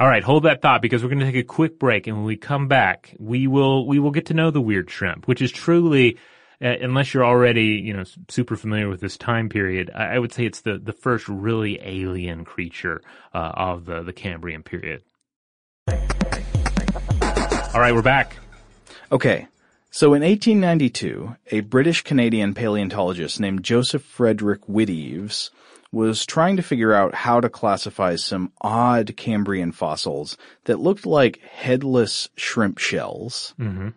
All right, hold that thought because we're going to take a quick break, and when we come back, we will we will get to know the weird shrimp, which is truly, unless you're already you know super familiar with this time period, I, I would say it's the the first really alien creature uh, of the the Cambrian period. All right, we're back. Okay, so in 1892, a British Canadian paleontologist named Joseph Frederick Whitteaves was trying to figure out how to classify some odd Cambrian fossils that looked like headless shrimp shells. Mm-hmm.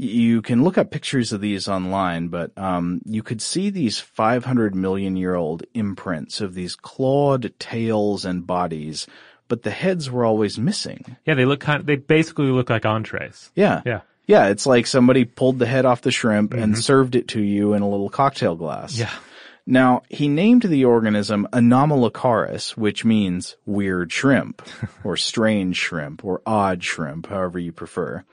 You can look up pictures of these online, but um, you could see these 500 million year old imprints of these clawed tails and bodies, but the heads were always missing. Yeah, they look kind. Of, they basically look like entrees. Yeah. Yeah. Yeah, it's like somebody pulled the head off the shrimp and served it to you in a little cocktail glass. Yeah. Now, he named the organism Anomalocaris, which means weird shrimp, or strange shrimp, or odd shrimp, however you prefer.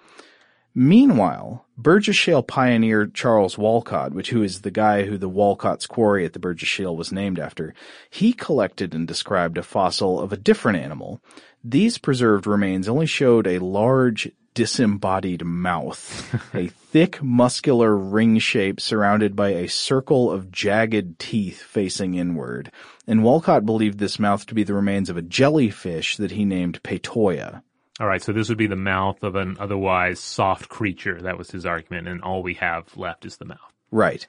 Meanwhile, Burgess Shale pioneer Charles Walcott, which who is the guy who the Walcott's quarry at the Burgess Shale was named after, he collected and described a fossil of a different animal. These preserved remains only showed a large disembodied mouth, a thick muscular ring shape surrounded by a circle of jagged teeth facing inward. And Walcott believed this mouth to be the remains of a jellyfish that he named Peytoia. All right, so this would be the mouth of an otherwise soft creature. That was his argument, and all we have left is the mouth. Right.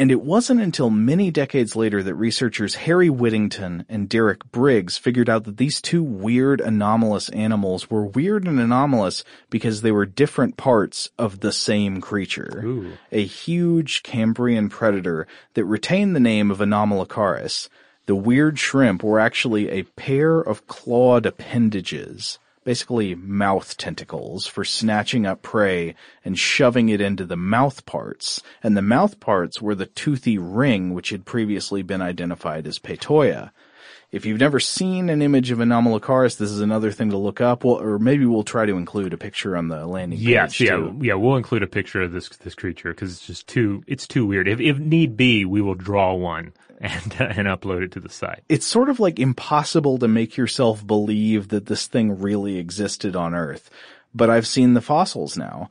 And it wasn't until many decades later that researchers Harry Whittington and Derek Briggs figured out that these two weird anomalous animals were weird and anomalous because they were different parts of the same creature. Ooh. A huge Cambrian predator that retained the name of Anomalocaris. The weird shrimp were actually a pair of clawed appendages basically mouth tentacles for snatching up prey and shoving it into the mouth parts. And the mouth parts were the toothy ring which had previously been identified as Peytoia. If you've never seen an image of Anomalocaris, this is another thing to look up. Well, or maybe we'll try to include a picture on the landing page. Yes, yeah, too. yeah. We'll include a picture of this this creature because it's just too it's too weird. If if need be, we will draw one and uh, and upload it to the site. It's sort of like impossible to make yourself believe that this thing really existed on Earth. But I've seen the fossils now.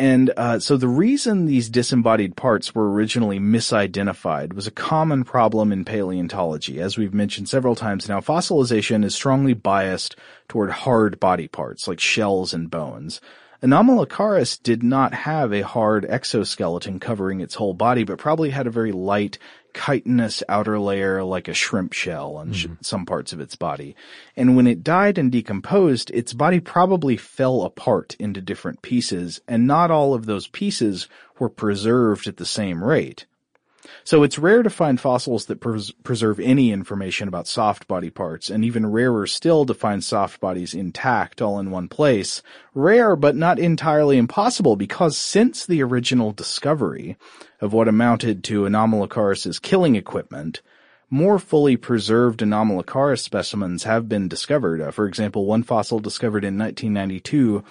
And uh, so the reason these disembodied parts were originally misidentified was a common problem in paleontology. As we've mentioned several times now, fossilization is strongly biased toward hard body parts like shells and bones. Anomalocaris did not have a hard exoskeleton covering its whole body, but probably had a very light, chitinous outer layer like a shrimp shell on sh- mm-hmm. some parts of its body. And when it died and decomposed, its body probably fell apart into different pieces, and not all of those pieces were preserved at the same rate. So it's rare to find fossils that pres- preserve any information about soft body parts, and even rarer still to find soft bodies intact all in one place. Rare, but not entirely impossible, because since the original discovery of what amounted to Anomalocaris' killing equipment, more fully preserved Anomalocaris specimens have been discovered. Uh, for example, one fossil discovered in 1992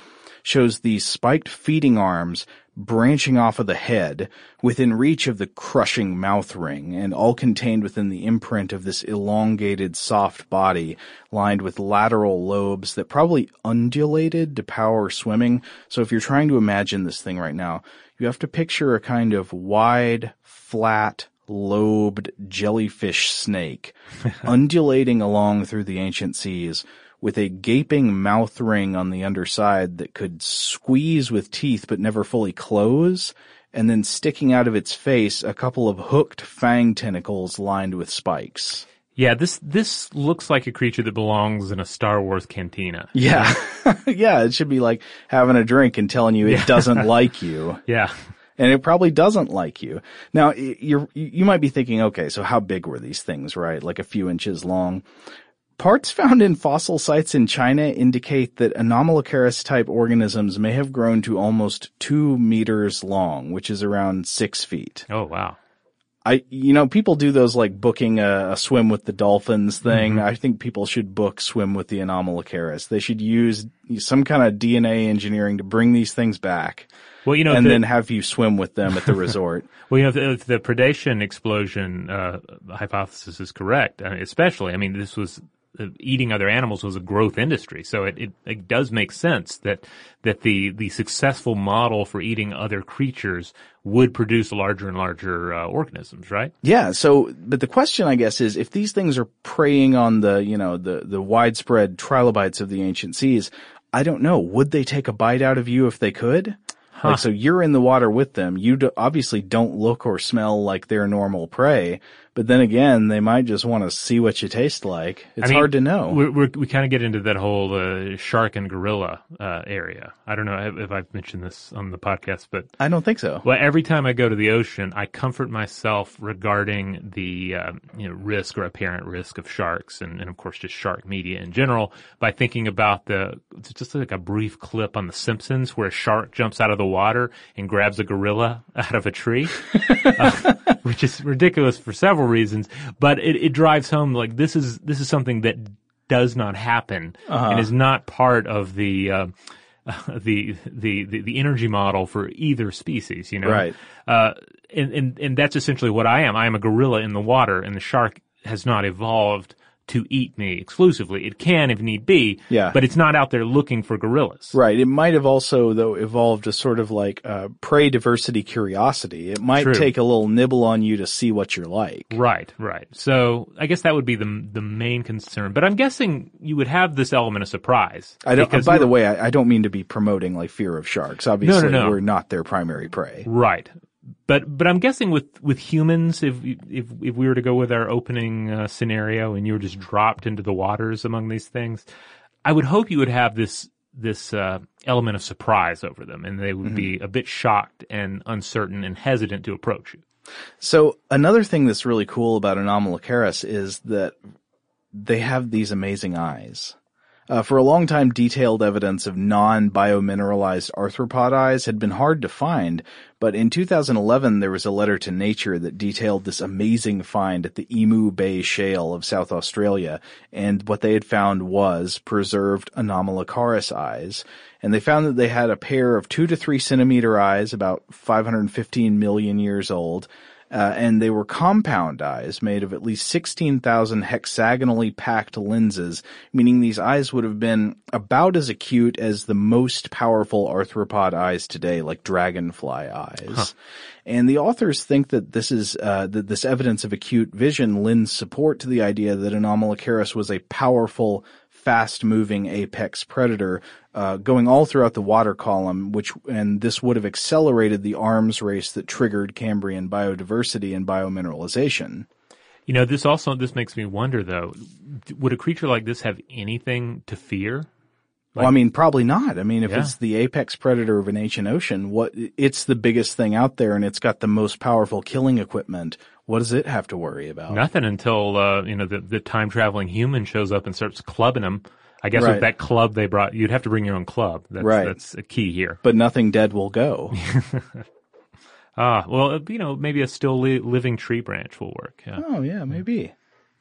shows these spiked feeding arms branching off of the head within reach of the crushing mouth ring and all contained within the imprint of this elongated soft body lined with lateral lobes that probably undulated to power swimming. So if you're trying to imagine this thing right now, you have to picture a kind of wide, flat, lobed jellyfish snake undulating along through the ancient seas with a gaping mouth ring on the underside that could squeeze with teeth but never fully close, and then sticking out of its face a couple of hooked fang tentacles lined with spikes. Yeah, this this looks like a creature that belongs in a Star Wars cantina. Yeah. yeah, it should be like having a drink and telling you it doesn't like you. Yeah. and it probably doesn't like you. Now, you're, you might be thinking, okay, so how big were these things, right? Like a few inches long. Parts found in fossil sites in China indicate that Anomalocaris type organisms may have grown to almost two meters long, which is around six feet. Oh wow. I, you know, people do those like booking a, a swim with the dolphins thing. I think people should book swim with the Anomalocaris. They should use some kind of DNA engineering to bring these things back Well, you know, and the, then have you swim with them at the resort. well, you know, if the, if the predation explosion uh, hypothesis is correct, especially, I mean, this was eating other animals was a growth industry, so it, it, it does make sense that that the the successful model for eating other creatures would produce larger and larger uh, organisms, right? Yeah. So, but the question, I guess, is if these things are preying on the, you know, the, the widespread trilobites of the ancient seas, I don't know. Would they take a bite out of you if they could? Like, so you're in the water with them. You do, obviously don't look or smell like their normal prey, but then again, they might just want to see what you taste like. It's I mean, hard to know. We're, we're, we kind of get into that whole uh, shark and gorilla uh, area. I don't know if, if I've mentioned this on the podcast, but I don't think so. Well, every time I go to the ocean, I comfort myself regarding the um, you know risk or apparent risk of sharks, and, and of course just shark media in general, by thinking about the just like a brief clip on The Simpsons where a shark jumps out of the water and grabs a gorilla out of a tree, uh, which is ridiculous for several reasons, but it, it drives home like this is this is something that does not happen and is not part of the. Uh, uh, the, the the the energy model for either species. You know, Right. Uh, and and and that's essentially what I am. I am a gorilla in the water, and the shark has not evolved to eat me exclusively. It can if need be. Yeah. But it's not out there looking for gorillas. Right. It might have also, though, evolved a sort of like uh, prey diversity curiosity. It might True. take a little nibble on you to see what you're like. Right, right. So I guess that would be the the main concern. But I'm guessing you would have this element of surprise. I don't. because By the way, I, I don't mean to be promoting like fear of sharks. Obviously, no. we're not their primary prey. right. But but I'm guessing with with humans, if if if we were to go with our opening uh, scenario and you were just dropped into the waters among these things, I would hope you would have this this uh, element of surprise over them, and they would be a bit shocked and uncertain and hesitant to approach you. So another thing that's really cool about Anomalocaris is that they have these amazing eyes. Uh, for a long time, detailed evidence of non-biomineralized arthropod eyes had been hard to find, but in 2011 there was a letter to Nature that detailed this amazing find at the Emu Bay Shale of South Australia, and what they had found was preserved Anomalocaris eyes, and they found that they had a pair of two to three centimeter eyes, about 515 million years old, uh, and they were compound eyes made of at least 16,000 hexagonally packed lenses, meaning these eyes would have been about as acute as the most powerful arthropod eyes today, like dragonfly eyes. And the authors think that this is uh, that this evidence of acute vision lends support to the idea that Anomalocaris was a powerful, fast-moving apex predator, uh, going all throughout the water column, which and this would have accelerated the arms race that triggered Cambrian biodiversity and biomineralization. You know, this also this makes me wonder though, would a creature like this have anything to fear? well, I mean, probably not. I mean, if Yeah. it's the apex predator of an ancient ocean, what it's the biggest thing out there, and it's got the most powerful killing equipment. What does it have to worry about? Nothing until uh, you know the, the time traveling human shows up and starts clubbing them. I guess Right. with that club they brought, you'd have to bring your own club. That's, Right. That's a key here. But nothing dead will go. Ah, well, uh, you know, maybe a still li- living tree branch will work. Yeah. Oh yeah, maybe.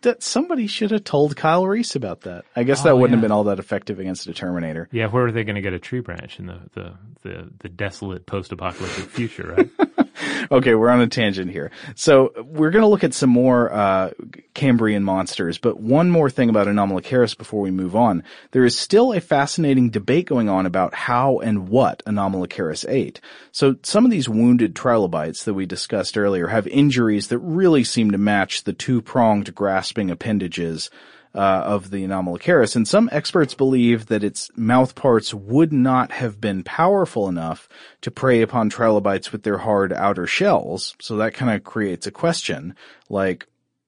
That somebody should have told Kyle Reese about that. I guess that Oh, wouldn't have been all that effective against a Terminator. Yeah, where are they going to get a tree branch in the the the, the desolate post-apocalyptic future? Right? Okay, we're on a tangent here. So we're going to look at some more uh, Cambrian monsters, but one more thing about Anomalocaris before we move on. There is still a fascinating debate going on about how and what Anomalocaris ate. So some of these wounded trilobites that we discussed earlier have injuries that really seem to match the two-pronged grasping appendages uh, of the Anomalocaris, and some experts believe that its mouth parts would not have been powerful enough to prey upon trilobites with their hard outer shells. So that kind of creates a question, like,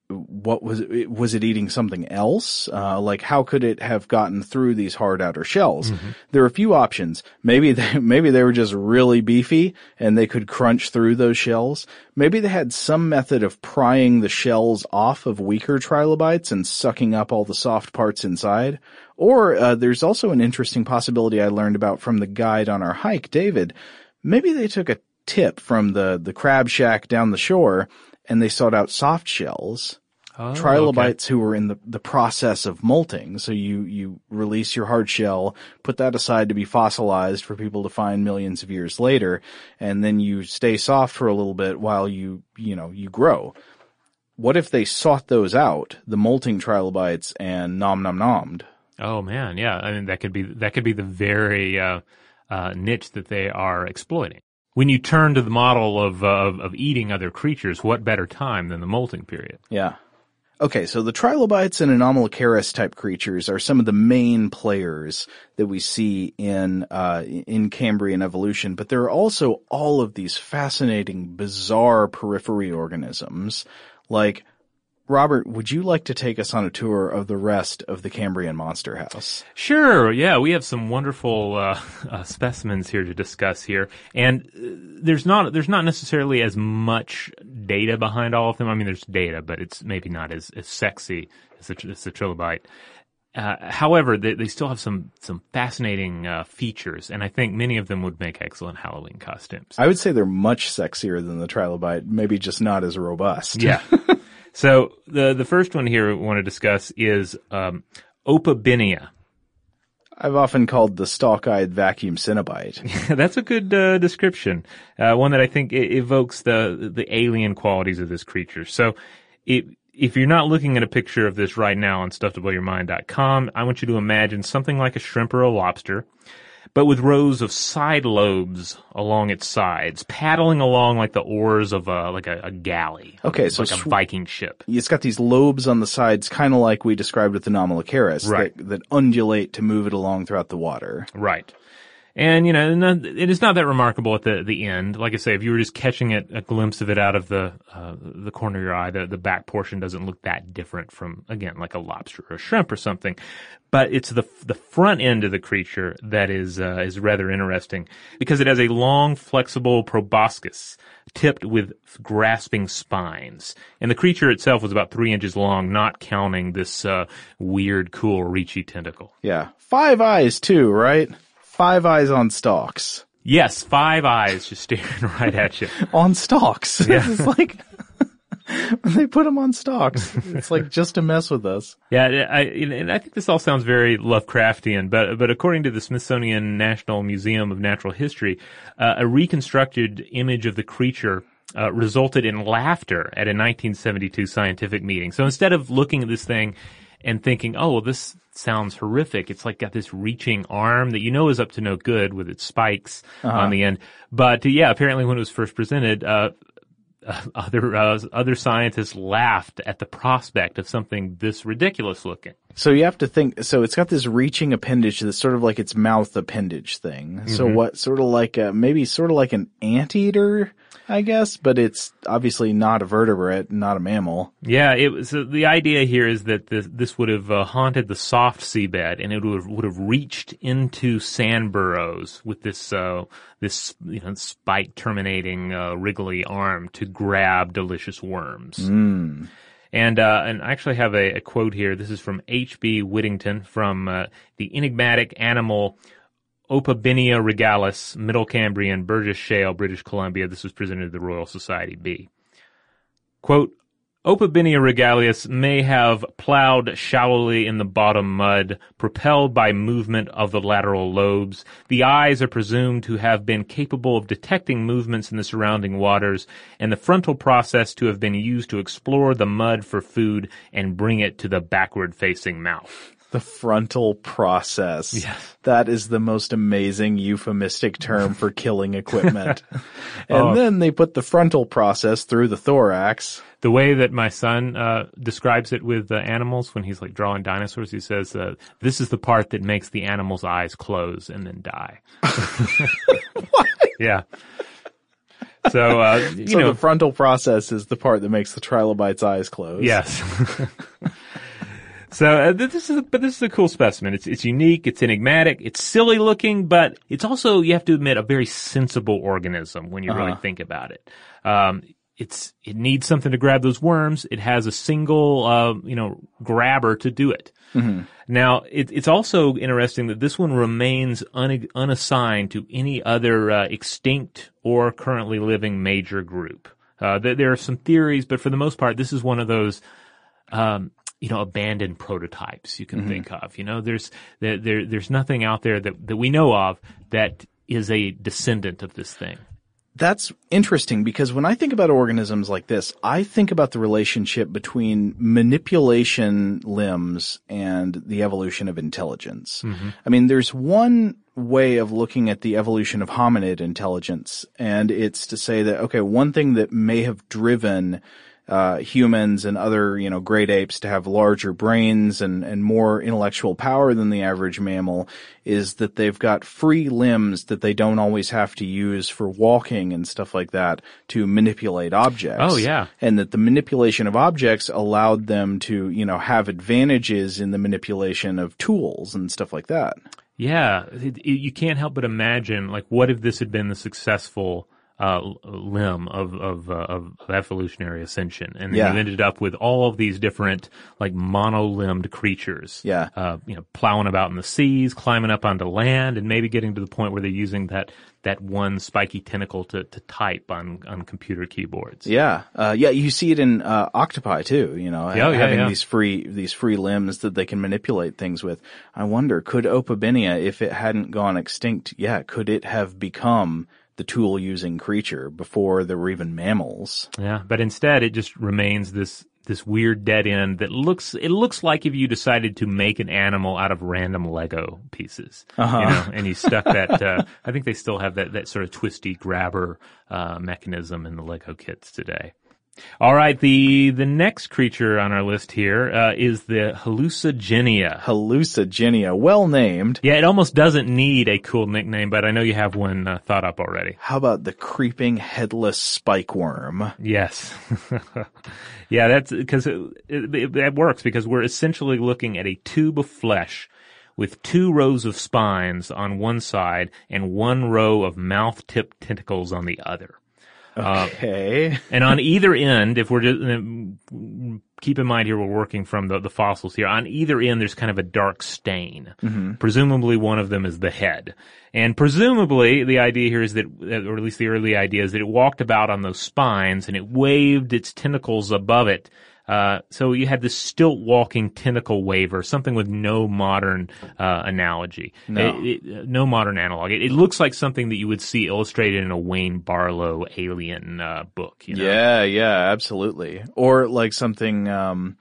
what was it, was it eating something else? Uh, like how could it have gotten through these hard outer shells? There are a few options. Maybe they, maybe they were just really beefy and they could crunch through those shells. Maybe they had some method of prying the shells off of weaker trilobites and sucking up all the soft parts inside. Or uh, there's also an interesting possibility I learned about from the guide on our hike, David. Maybe they took a tip from the the crab shack down the shore and they sought out soft shells Oh, trilobites who were in the, the process of molting. So you, you release your hard shell, put that aside to be fossilized for people to find millions of years later, and then you stay soft for a little bit while you, you know, you grow. What if they sought those out, the molting trilobites, and nom nom nommed? Oh man, yeah. I mean, that could be that could be the very uh, uh, niche that they are exploiting. When you turn to the model of, uh, of of eating other creatures, what better time than the molting period? Yeah. Okay, so the trilobites and Anomalocaris type creatures are some of the main players that we see in uh, in Cambrian evolution, but there are also all of these fascinating, bizarre periphery organisms. Like, Robert, would you like to take us on a tour of the rest of the Cambrian monster house? Sure. Yeah, we have some wonderful uh, uh, specimens here to discuss here, and uh, there's not there's not necessarily as much data behind all of them. I mean, there's data, but it's maybe not as, as sexy as the, as the trilobite. Uh, however, they, they still have some some fascinating uh, features, and I think many of them would make excellent Halloween costumes. I would say they're much sexier than the trilobite, maybe just not as robust. Yeah. so the the first one here we want to discuss is um, Opabinia. I've often called the stalk-eyed vacuum Cenobite. That's a good uh, description. Uh, one that I think evokes the the alien qualities of this creature. So, it, if you're not looking at a picture of this right now on stufftoblowyourmind.com, I want you to imagine something like a shrimp or a lobster, but with rows of side lobes along its sides, paddling along like the oars of a like a, a galley. Okay, so like a sw- Viking ship. It's got these lobes on the sides, kind of like we described with the Nomalocaris, Right. that, that undulate to move it along throughout the water. Right. And, you know, it is not that remarkable at the, the end. Like I say, if you were just catching it, a glimpse of it out of the, uh, the corner of your eye, the, the back portion doesn't look that different from, again, like a lobster or a shrimp or something. But it's the, the front end of the creature that is, uh, is rather interesting because it has a long, flexible proboscis tipped with grasping spines. And the creature itself was about three inches long, not counting this, uh, weird, cool, reachy tentacle. Yeah. Five eyes too, right? Five eyes on stalks. Yes, five eyes just staring right at you. On stalks. it's like, they put them on stalks. It's like just to mess with us. Yeah, I, and I think this all sounds very Lovecraftian, but but according to the Smithsonian National Museum of Natural History, uh, a reconstructed image of the creature uh, resulted in laughter at a 1972 scientific meeting. So instead of looking at this thing and thinking, "Oh, well, this sounds horrific," it's like got this reaching arm that you know is up to no good with its spikes on the end. But yeah, apparently when it was first presented. Uh, other uh, other scientists laughed at the prospect of something this ridiculous looking. So you have to think, so it's got this reaching appendage that's sort of like its mouth appendage thing. So what, sort of like a, maybe sort of like an anteater, I guess, but it's obviously not a vertebrate, not a mammal. Yeah, it was uh, the idea here is that this, this would have uh, haunted the soft seabed, and it would have, would have reached into sand burrows with this uh, this you know spike terminating uh, wriggly arm to grab delicious worms. And uh, and I actually have a, a quote here. This is from H.B. Whittington from uh, the enigmatic animal Opabinia regalis, Middle Cambrian, Burgess Shale, British Columbia. This was presented to the Royal Society B. Quote, Opabinia regalis may have plowed shallowly in the bottom mud, propelled by movement of the lateral lobes. The eyes are presumed to have been capable of detecting movements in the surrounding waters, and the frontal process to have been used to explore the mud for food and bring it to the backward facing mouth. The frontal process. Yes. That is the most amazing euphemistic term for killing equipment. and Oh. then they put the frontal process through the thorax. The way that my son uh, describes it with uh, animals when he's like drawing dinosaurs, he says, uh, "This is the part that makes the animal's eyes close and then die." Yeah. So uh, you so know, the frontal process is the part that makes the trilobite's eyes close. yes. So uh, this is, a, but this is a cool specimen. It's it's unique. It's enigmatic. It's silly looking, but it's also you have to admit a very sensible organism when you really think about it. Um, it's it needs something to grab those worms. It has a single uh, you know grabber to do it. Now it, it's also interesting that this one remains un, unassigned to any other uh, extinct or currently living major group. Uh, there, there are some theories, but for the most part, this is one of those um, you know, abandoned prototypes you can mm-hmm. think of. You know, there's there, there there's nothing out there that that we know of that is a descendant of this thing. That's interesting because when I think about organisms like this, I think about the relationship between manipulation limbs and the evolution of intelligence. Mm-hmm. I mean, there's one way of looking at the evolution of hominid intelligence, and it's to say that, okay, one thing that may have driven uh, humans and other, you know, great apes to have larger brains and, and more intellectual power than the average mammal is that they've got free limbs that they don't always have to use for walking and stuff like that to manipulate objects. Oh, yeah. And that the manipulation of objects allowed them to, you know, have advantages in the manipulation of tools and stuff like that. Yeah, you can't help but imagine like what if this had been the successful uh, limb of of, uh, of evolutionary ascension, and then Yeah. you ended up with all of these different like mono-limbed creatures. Yeah. uh, you know, plowing about in the seas, climbing up onto land, and maybe getting to the point where they're using that that one spiky tentacle to, to type on on computer keyboards. Yeah, uh, yeah, you see it in uh, octopi too. You know, Yeah, yeah, having yeah. these free these free limbs that they can manipulate things with. I wonder, could Opabinia, if it hadn't gone extinct, yeah, could it have become the tool using creature before there were even mammals? Yeah, but instead it just remains this this weird dead end that looks it looks like if you decided to make an animal out of random Lego pieces, you know, and you stuck that. Uh, I think they still have that that sort of twisty grabber uh, mechanism in the Lego kits today. All right, the the next creature on our list here uh, is the hallucigenia. Hallucigenia, well named. Yeah, it almost doesn't need a cool nickname, but I know you have one uh, thought up already. How about the creeping headless spike worm? Yes. yeah, that's because it, it, that works because we're essentially looking at a tube of flesh with two rows of spines on one side and one row of mouth-tipped tentacles on the other. Okay. And on either end, if we're just, uh, keep in mind here, we're working from the, the fossils here. On either end, there's kind of a dark stain. Presumably one of them is the head. And presumably the idea here is that, or at least the early idea is that it walked about on those spines and it waved its tentacles above it. Uh, so you had this stilt walking tentacle waver, something with no modern uh, analogy, No. It- it- no modern analog. It, it looks like something that you would see illustrated in a Wayne Barlowe alien uh, book. You know? Yeah, yeah, absolutely. Or like something, um,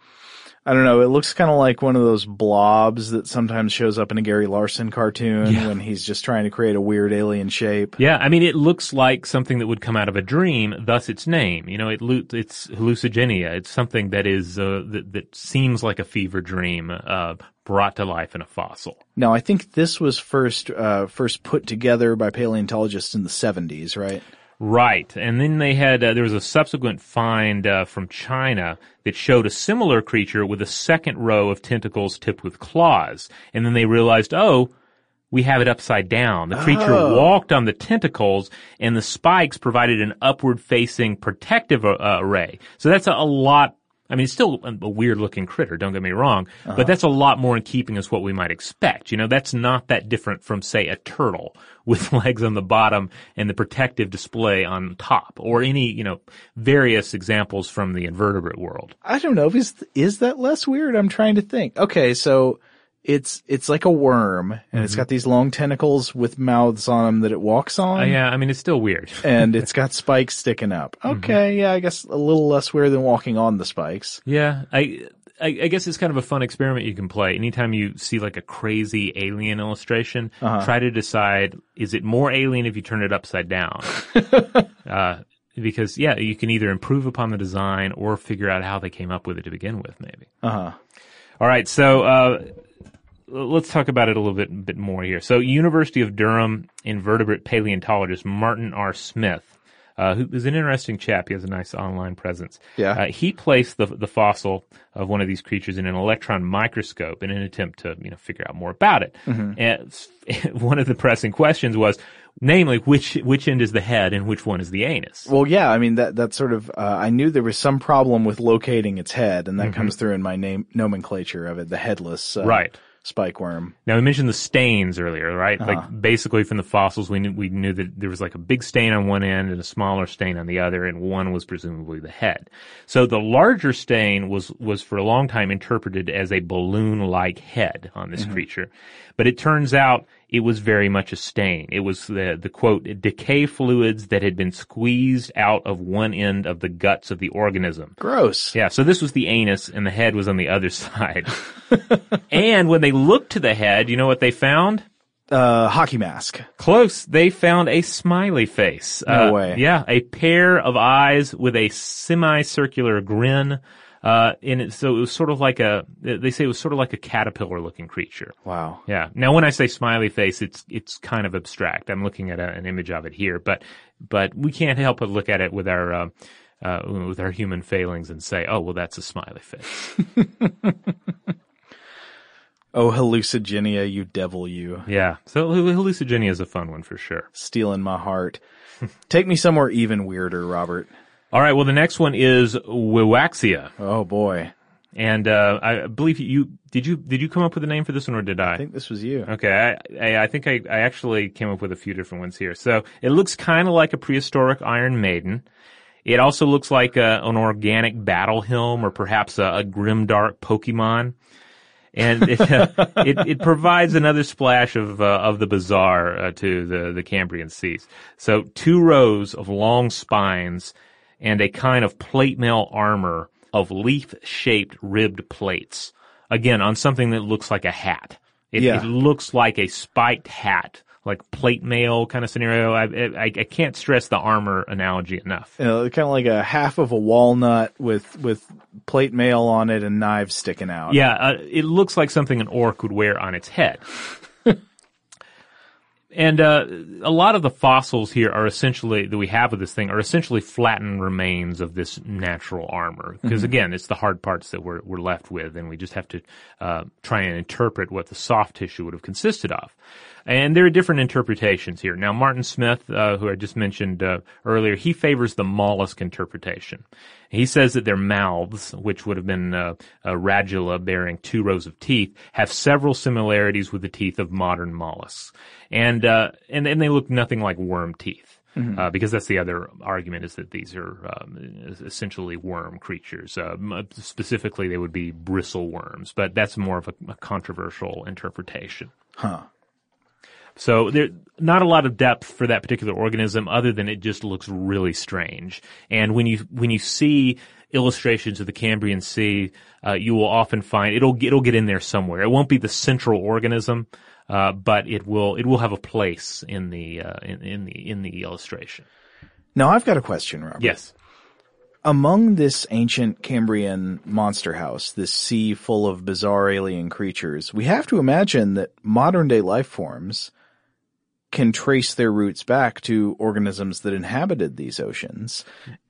I don't know, it looks kind of like one of those blobs that sometimes shows up in a Gary Larson cartoon Yeah. when he's just trying to create a weird alien shape. Yeah, I mean, it looks like something that would come out of a dream, thus its name. You know, it it's hallucigenia. It's something that is uh, that, that seems like a fever dream uh, brought to life in a fossil. Now, I think this was first, uh, first put together by paleontologists in the 70s, right? Right, and then they had uh, there was a subsequent find uh, from China that showed a similar creature with a second row of tentacles tipped with claws, and then they realized, oh. We have it upside down. The creature Oh. walked on the tentacles and the spikes provided an upward facing protective uh, array. So that's a, a lot. I mean, it's still a, weird looking critter, don't get me wrong, but uh-huh. that's a lot more in keeping as what we might expect. You know, that's not that different from, say, a turtle with legs on the bottom and the protective display on top or any, you know, various examples from the invertebrate world. I don't know. Is, is that less weird? I'm trying to think. Okay, so it's, it's like a worm and it's got these long tentacles with mouths on them that it walks on. Uh, yeah, I mean, it's still weird. and it's got spikes sticking up. Okay, yeah, I guess a little less weird than walking on the spikes. Yeah, I, I I guess it's kind of a fun experiment you can play. Anytime you see like a crazy alien illustration, try to decide is it more alien if you turn it upside down. uh, because yeah, you can either improve upon the design or figure out how they came up with it to begin with, maybe. Uh huh. All right, so uh, let's talk about it a little bit bit more here. So, University of Durham invertebrate paleontologist Martin R. Smith, uh, who is an interesting chap. He has a nice online presence. Yeah. Uh, he placed the the fossil of one of these creatures in an electron microscope in an attempt to you know figure out more about it. And one of the pressing questions was, namely, which which end is the head and which one is the anus? Well, yeah, I mean that that sort of uh, I knew there was some problem with locating its head, and that comes through in my name nomenclature of it, the headless uh, Right. Spike worm. Now we mentioned the stains earlier, right? Like uh-huh. basically from the fossils, we knew, we knew that there was like a big stain on one end and a smaller stain on the other, and one was presumably the head. So the larger stain was was for a long time interpreted as a balloon-like head on this mm-hmm. creature, but it turns out it was very much a stain. It was the the quote decay fluids that had been squeezed out of one end of the guts of the organism. Gross. Yeah, so this was the anus and the head was on the other side. and when they looked to the head, you know what they found? Uh, hockey mask. Close. They found a smiley face. No Uh, way. Yeah, a pair of eyes with a semicircular grin. Uh, and it, so it was sort of like a, they say it was sort of like a caterpillar looking creature. Wow. Yeah. Now, when I say smiley face, it's it's kind of abstract. I'm looking at a, an image of it here, but but we can't help but look at it with our uh, uh, with our human failings and say, oh, well, that's a smiley face. Oh, hallucigenia, you devil, you yeah. So hallucigenia is a fun one for sure. stealing my heart. Take me somewhere even weirder, Robert. All right. Well, the next one is Wiwaxia. Oh boy. And, uh, I believe you, did you, did you come up with a name for this one or did I? I think this was you. Okay, I, I, I think I, I actually came up with a few different ones here. So it looks kind of like a prehistoric Iron Maiden. It also looks like a, an organic battle helm or perhaps a, a grimdark Pokemon. And it, uh, it, it provides another splash of, uh, of the bizarre uh, to the, the Cambrian seas. So two rows of long spines and a kind of plate mail armor of leaf-shaped ribbed plates. Again, on something that looks like a hat. It, Yeah. it looks like a spiked hat, like plate mail kind of scenario. I, I, I can't stress the armor analogy enough. You know, kind of like a half of a walnut with with plate mail on it and knives sticking out. Yeah, uh, it looks like something an orc would wear on its head. And uh, a lot of the fossils here are essentially that we have of this thing are essentially flattened remains of this natural armor. Because again, it's the hard parts that we're we're left with, and we just have to uh, try and interpret what the soft tissue would have consisted of. And there are different interpretations here. Now, Martin Smith, uh, who I just mentioned uh, earlier, he favors the mollusk interpretation. He says that their mouths, which would have been uh, a radula bearing two rows of teeth, have several similarities with the teeth of modern mollusks, and uh, and and they look nothing like worm teeth. Uh, because that's the other argument is that these are um, essentially worm creatures. Uh, specifically, they would be bristle worms, but that's more of a, a controversial interpretation. Huh. So there, not a lot of depth for that particular organism other than it just looks really strange. And when you, when you see illustrations of the Cambrian Sea, uh, you will often find it'll, it'll get in there somewhere. It won't be the central organism, uh, but it will, it will have a place in the, uh, in, in the, in the illustration. Now I've got a question, Robert. Yes. Among this ancient Cambrian monster house, this sea full of bizarre alien creatures, we have to imagine that modern day life forms can trace their roots back to organisms that inhabited these oceans,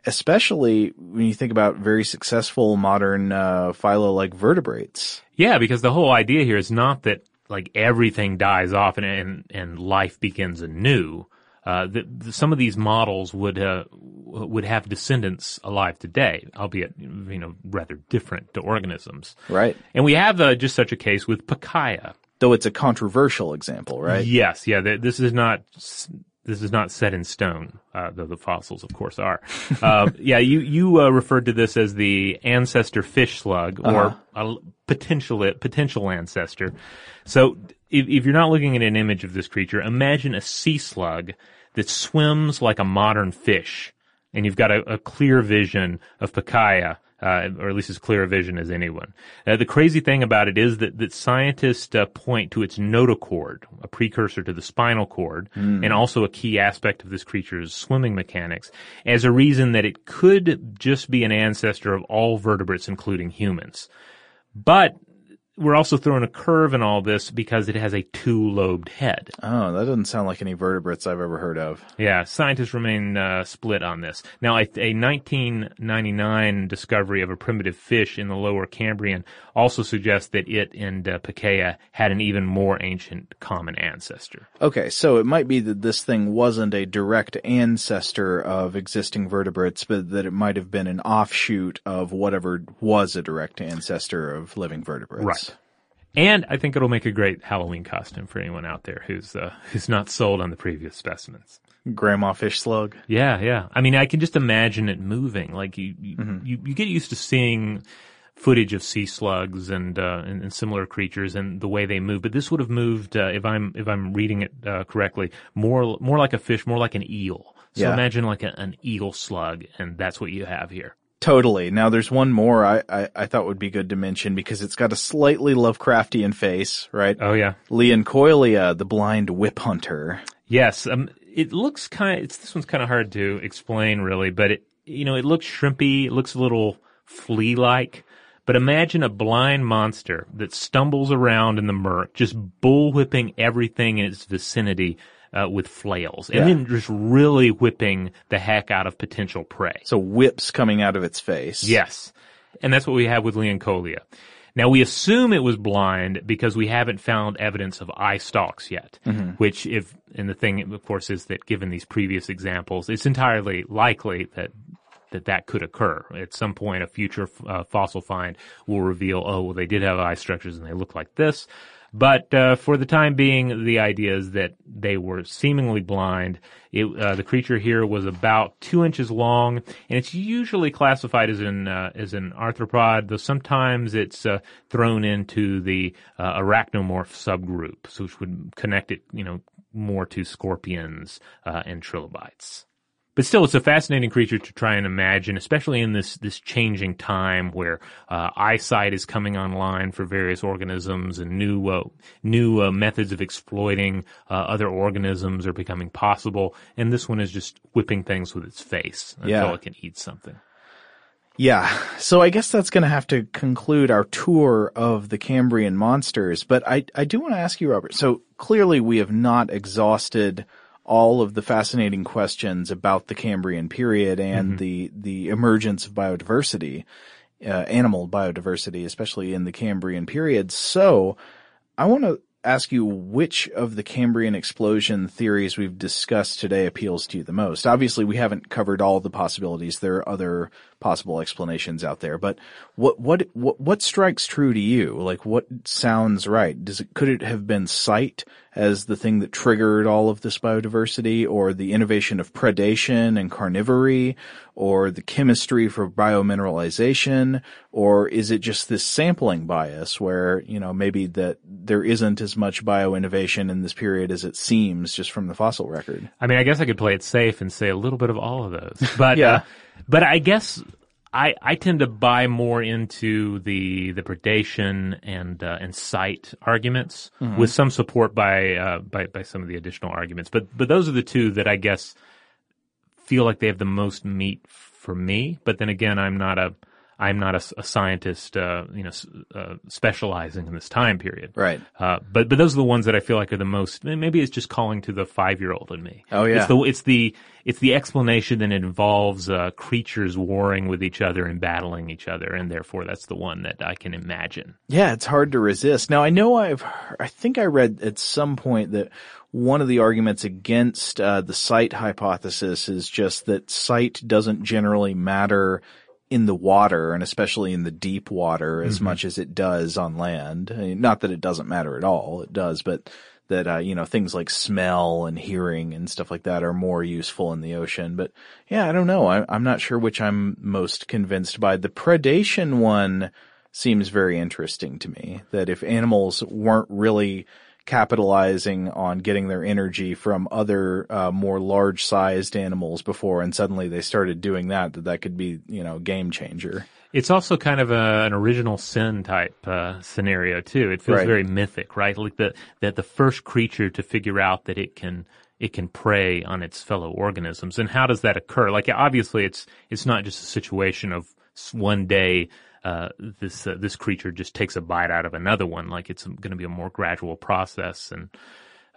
especially when you think about very successful modern uh, phyla like vertebrates. Yeah, because the whole idea here is not that like everything dies off and and, and life begins anew. Uh, the, the, some of these models would uh, would have descendants alive today, albeit you know rather different to organisms. Right. And we have uh, just such a case with Pikaia. Though it's a controversial example, right? Yes, yeah. th- This is not this is not set in stone, uh, though the fossils, of course, are. uh, yeah, you you uh, referred to this as the ancestor fish slug, or a potential potential ancestor. So, if, if you're not looking at an image of this creature, imagine a sea slug that swims like a modern fish, and you've got a, a clear vision of Pikaia uh, or at least as clear a vision as anyone. Uh, the crazy thing about it is that, that scientists uh, point to its notochord, a precursor to the spinal cord, and also a key aspect of this creature's swimming mechanics, as a reason that it could just be an ancestor of all vertebrates, including humans. But we're also throwing a curve in all this because it has a two-lobed head. Oh, that doesn't sound like any vertebrates I've ever heard of. Yeah, scientists remain uh, split on this. Now, a, a 1999 discovery of a primitive fish in the lower Cambrian also suggests that it and uh, had an even more ancient common ancestor. Okay, so it might be that this thing wasn't a direct ancestor of existing vertebrates, but that it might have been an offshoot of whatever was a direct ancestor of living vertebrates. Right. And I think it'll make a great Halloween costume for anyone out there who's uh, who's not sold on the previous specimens. Grandma fish slug. Yeah, yeah. I mean, I can just imagine it moving. Like you, you, you, you get used to seeing footage of sea slugs and, uh, and and similar creatures and the way they move, but this would have moved, uh, if I'm if I'm reading it uh, correctly, more more like a fish, more like an eel. So Yeah. imagine like a, an eel slug, and that's what you have here. Totally. Now there's one more I, I, I thought would be good to mention because it's got a slightly Lovecraftian face, right? Oh yeah. Leanchoilia, the blind whip hunter. Yes, um, it looks kind. It's this one's kind of hard to explain, really, but it you know it looks shrimpy. It looks a little flea-like. But imagine a blind monster that stumbles around in the murk, just bullwhipping everything in its vicinity uh, with flails, and Yeah. then just really whipping the heck out of potential prey. So whips coming out of its face. Yes. And that's what we have with Leanchoilia. Now we assume it was blind because we haven't found evidence of eye stalks yet, which if, and the thing of course is that given these previous examples, it's entirely likely that that that could occur. At some point, a future uh, fossil find will reveal, oh, well, they did have eye structures and they look like this. But uh, for the time being, the idea is that they were seemingly blind. It, uh, the creature here was about two inches long, and it's usually classified as an uh, as an arthropod, though sometimes it's uh, thrown into the uh, arachnomorph subgroup, which would connect it, you know, more to scorpions uh, and trilobites. But still, it's a fascinating creature to try and imagine, especially in this this changing time where uh, eyesight is coming online for various organisms and new uh, new uh, methods of exploiting uh, other organisms are becoming possible. And this one is just whipping things with its face until Yeah. it can eat something. Yeah. So I guess that's going to have to conclude our tour of the Cambrian monsters. But I, I do want to ask you, Robert. So clearly we have not exhausted all of the fascinating questions about the Cambrian period and the, the emergence of biodiversity, uh, animal biodiversity, especially in the Cambrian period. So I want to ask you which of the Cambrian explosion theories we've discussed today appeals to you the most. Obviously, we haven't covered all the possibilities. There are other possible explanations out there, but what what what, what strikes true to you? Like what sounds right? Does it could it have been sight as the thing that triggered all of this biodiversity or the innovation of predation and carnivory or the chemistry for biomineralization or is it just this sampling bias where, you know, maybe that there isn't as much bio-innovation in this period as it seems just from the fossil record? I mean, I guess I could play it safe and say a little bit of all of those, but Yeah. uh, but I guess I I tend to buy more into the the predation and uh, and sight arguments with some support by uh, by by some of the additional arguments, but but those are the two that I guess feel like they have the most meat for me. But then again, I'm not a I'm not a scientist, uh, you know, s- uh, specializing in this time period. Right. Uh, but but those are the ones that I feel like are the most. Maybe it's just calling to the five year old in me. Oh, yeah. It's the it's the it's the explanation that involves uh, creatures warring with each other and battling each other, and therefore that's the one that I can imagine. Yeah, it's hard to resist. Now I know I've, I think I read at some point that one of the arguments against uh, the sight hypothesis is just that sight doesn't generally matter in the water and especially in the deep water as much as it does on land. I mean, not that it doesn't matter at all, it does, but that, uh, you know, things like smell and hearing and stuff like that are more useful in the ocean. But yeah, I don't know. I, I'm not sure which I'm most convinced by. The predation one seems very interesting to me. That if animals weren't really capitalizing on getting their energy from other uh, more large-sized animals before, and suddenly they started doing that, that that could be you know game changer. It's also kind of a, an original sin type uh, scenario too. It feels Right. very mythic, right? Like the that the first creature to figure out that it can it can prey on its fellow organisms, and how does that occur? Like obviously, it's it's not just a situation of one day uh, this uh, this creature just takes a bite out of another one. Like it's going to be a more gradual process, and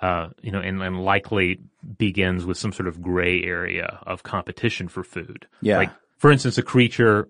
uh, you know, and, and likely begins with some sort of gray area of competition for food. Yeah. Like, for instance, a creature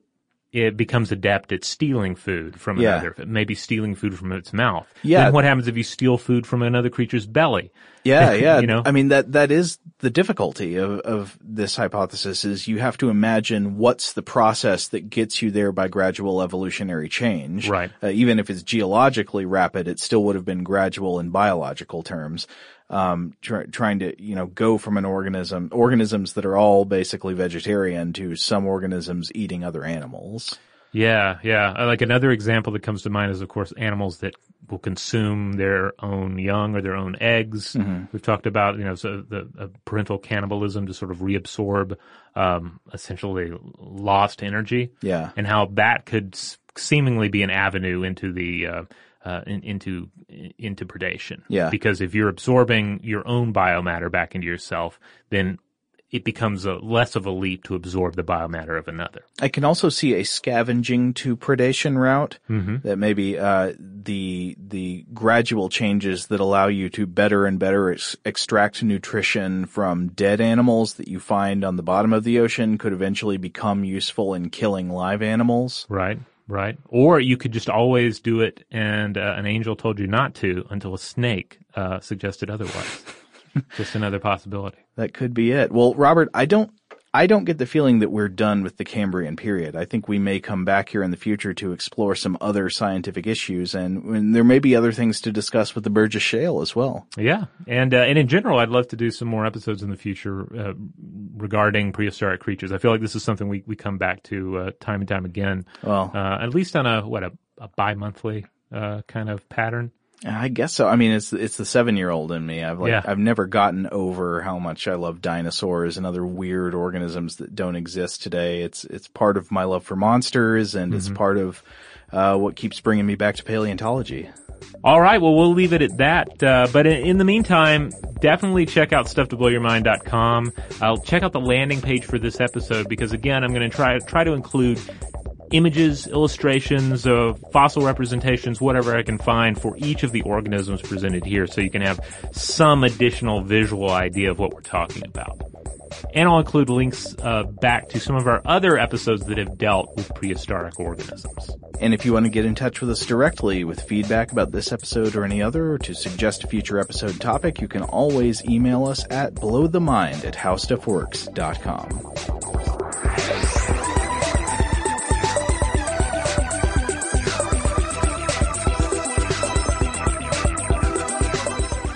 it becomes adept at stealing food from Yeah. another, maybe stealing food from its mouth. Yeah. Then what happens if you steal food from another creature's belly? Yeah, yeah. You know? I mean that that is the difficulty of of this hypothesis is you have to imagine what's the process that gets you there by gradual evolutionary change. Right. Uh, even if it's geologically rapid, it still would have been gradual in biological terms. Um, try, trying to you know go from an organism organisms that are all basically vegetarian to some organisms eating other animals. Yeah, yeah. Uh, Like another example that comes to mind is, of course, animals that will consume their own young or their own eggs. Mm-hmm. We've talked about, you know, so the uh, parental cannibalism to sort of reabsorb, um, essentially lost energy. Yeah. And how that could s- seemingly be an avenue into the, uh, uh, in, into into predation. Yeah. Because if you're absorbing your own biomatter back into yourself, then it becomes a, less of a leap to absorb the biomatter of another. I can also see a scavenging to predation route that maybe uh, the the gradual changes that allow you to better and better ex- extract nutrition from dead animals that you find on the bottom of the ocean could eventually become useful in killing live animals. Right. Right? Or you could just always do it and uh, an angel told you not to until a snake uh, suggested otherwise. just another possibility. That could be it. Well, Robert, I don't I don't get the feeling that we're done with the Cambrian period. I think we may come back here in the future to explore some other scientific issues, and, and there may be other things to discuss with the Burgess Shale as well. Yeah, and uh, and in general, I'd love to do some more episodes in the future uh, regarding prehistoric creatures. I feel like this is something we, we come back to uh, time and time again. Well, uh, at least on a what a, a bi-monthly uh, kind of pattern. I guess so. I mean, it's it's the seven year old in me. I've like Yeah. I've never gotten over how much I love dinosaurs and other weird organisms that don't exist today. It's it's part of my love for monsters, and it's part of uh, what keeps bringing me back to paleontology. All right, well, we'll leave it at that. Uh, but in, in the meantime, definitely check out stufftoblowyourmind.com. I'll check out the landing page for this episode because again, I'm going to try try to include images, illustrations of fossil representations, whatever I can find for each of the organisms presented here so you can have some additional visual idea of what we're talking about. And I'll include links uh, back to some of our other episodes that have dealt with prehistoric organisms. And if you want to get in touch with us directly with feedback about this episode or any other, or to suggest a future episode topic, you can always email us at blowthemind at howstuffworks.com.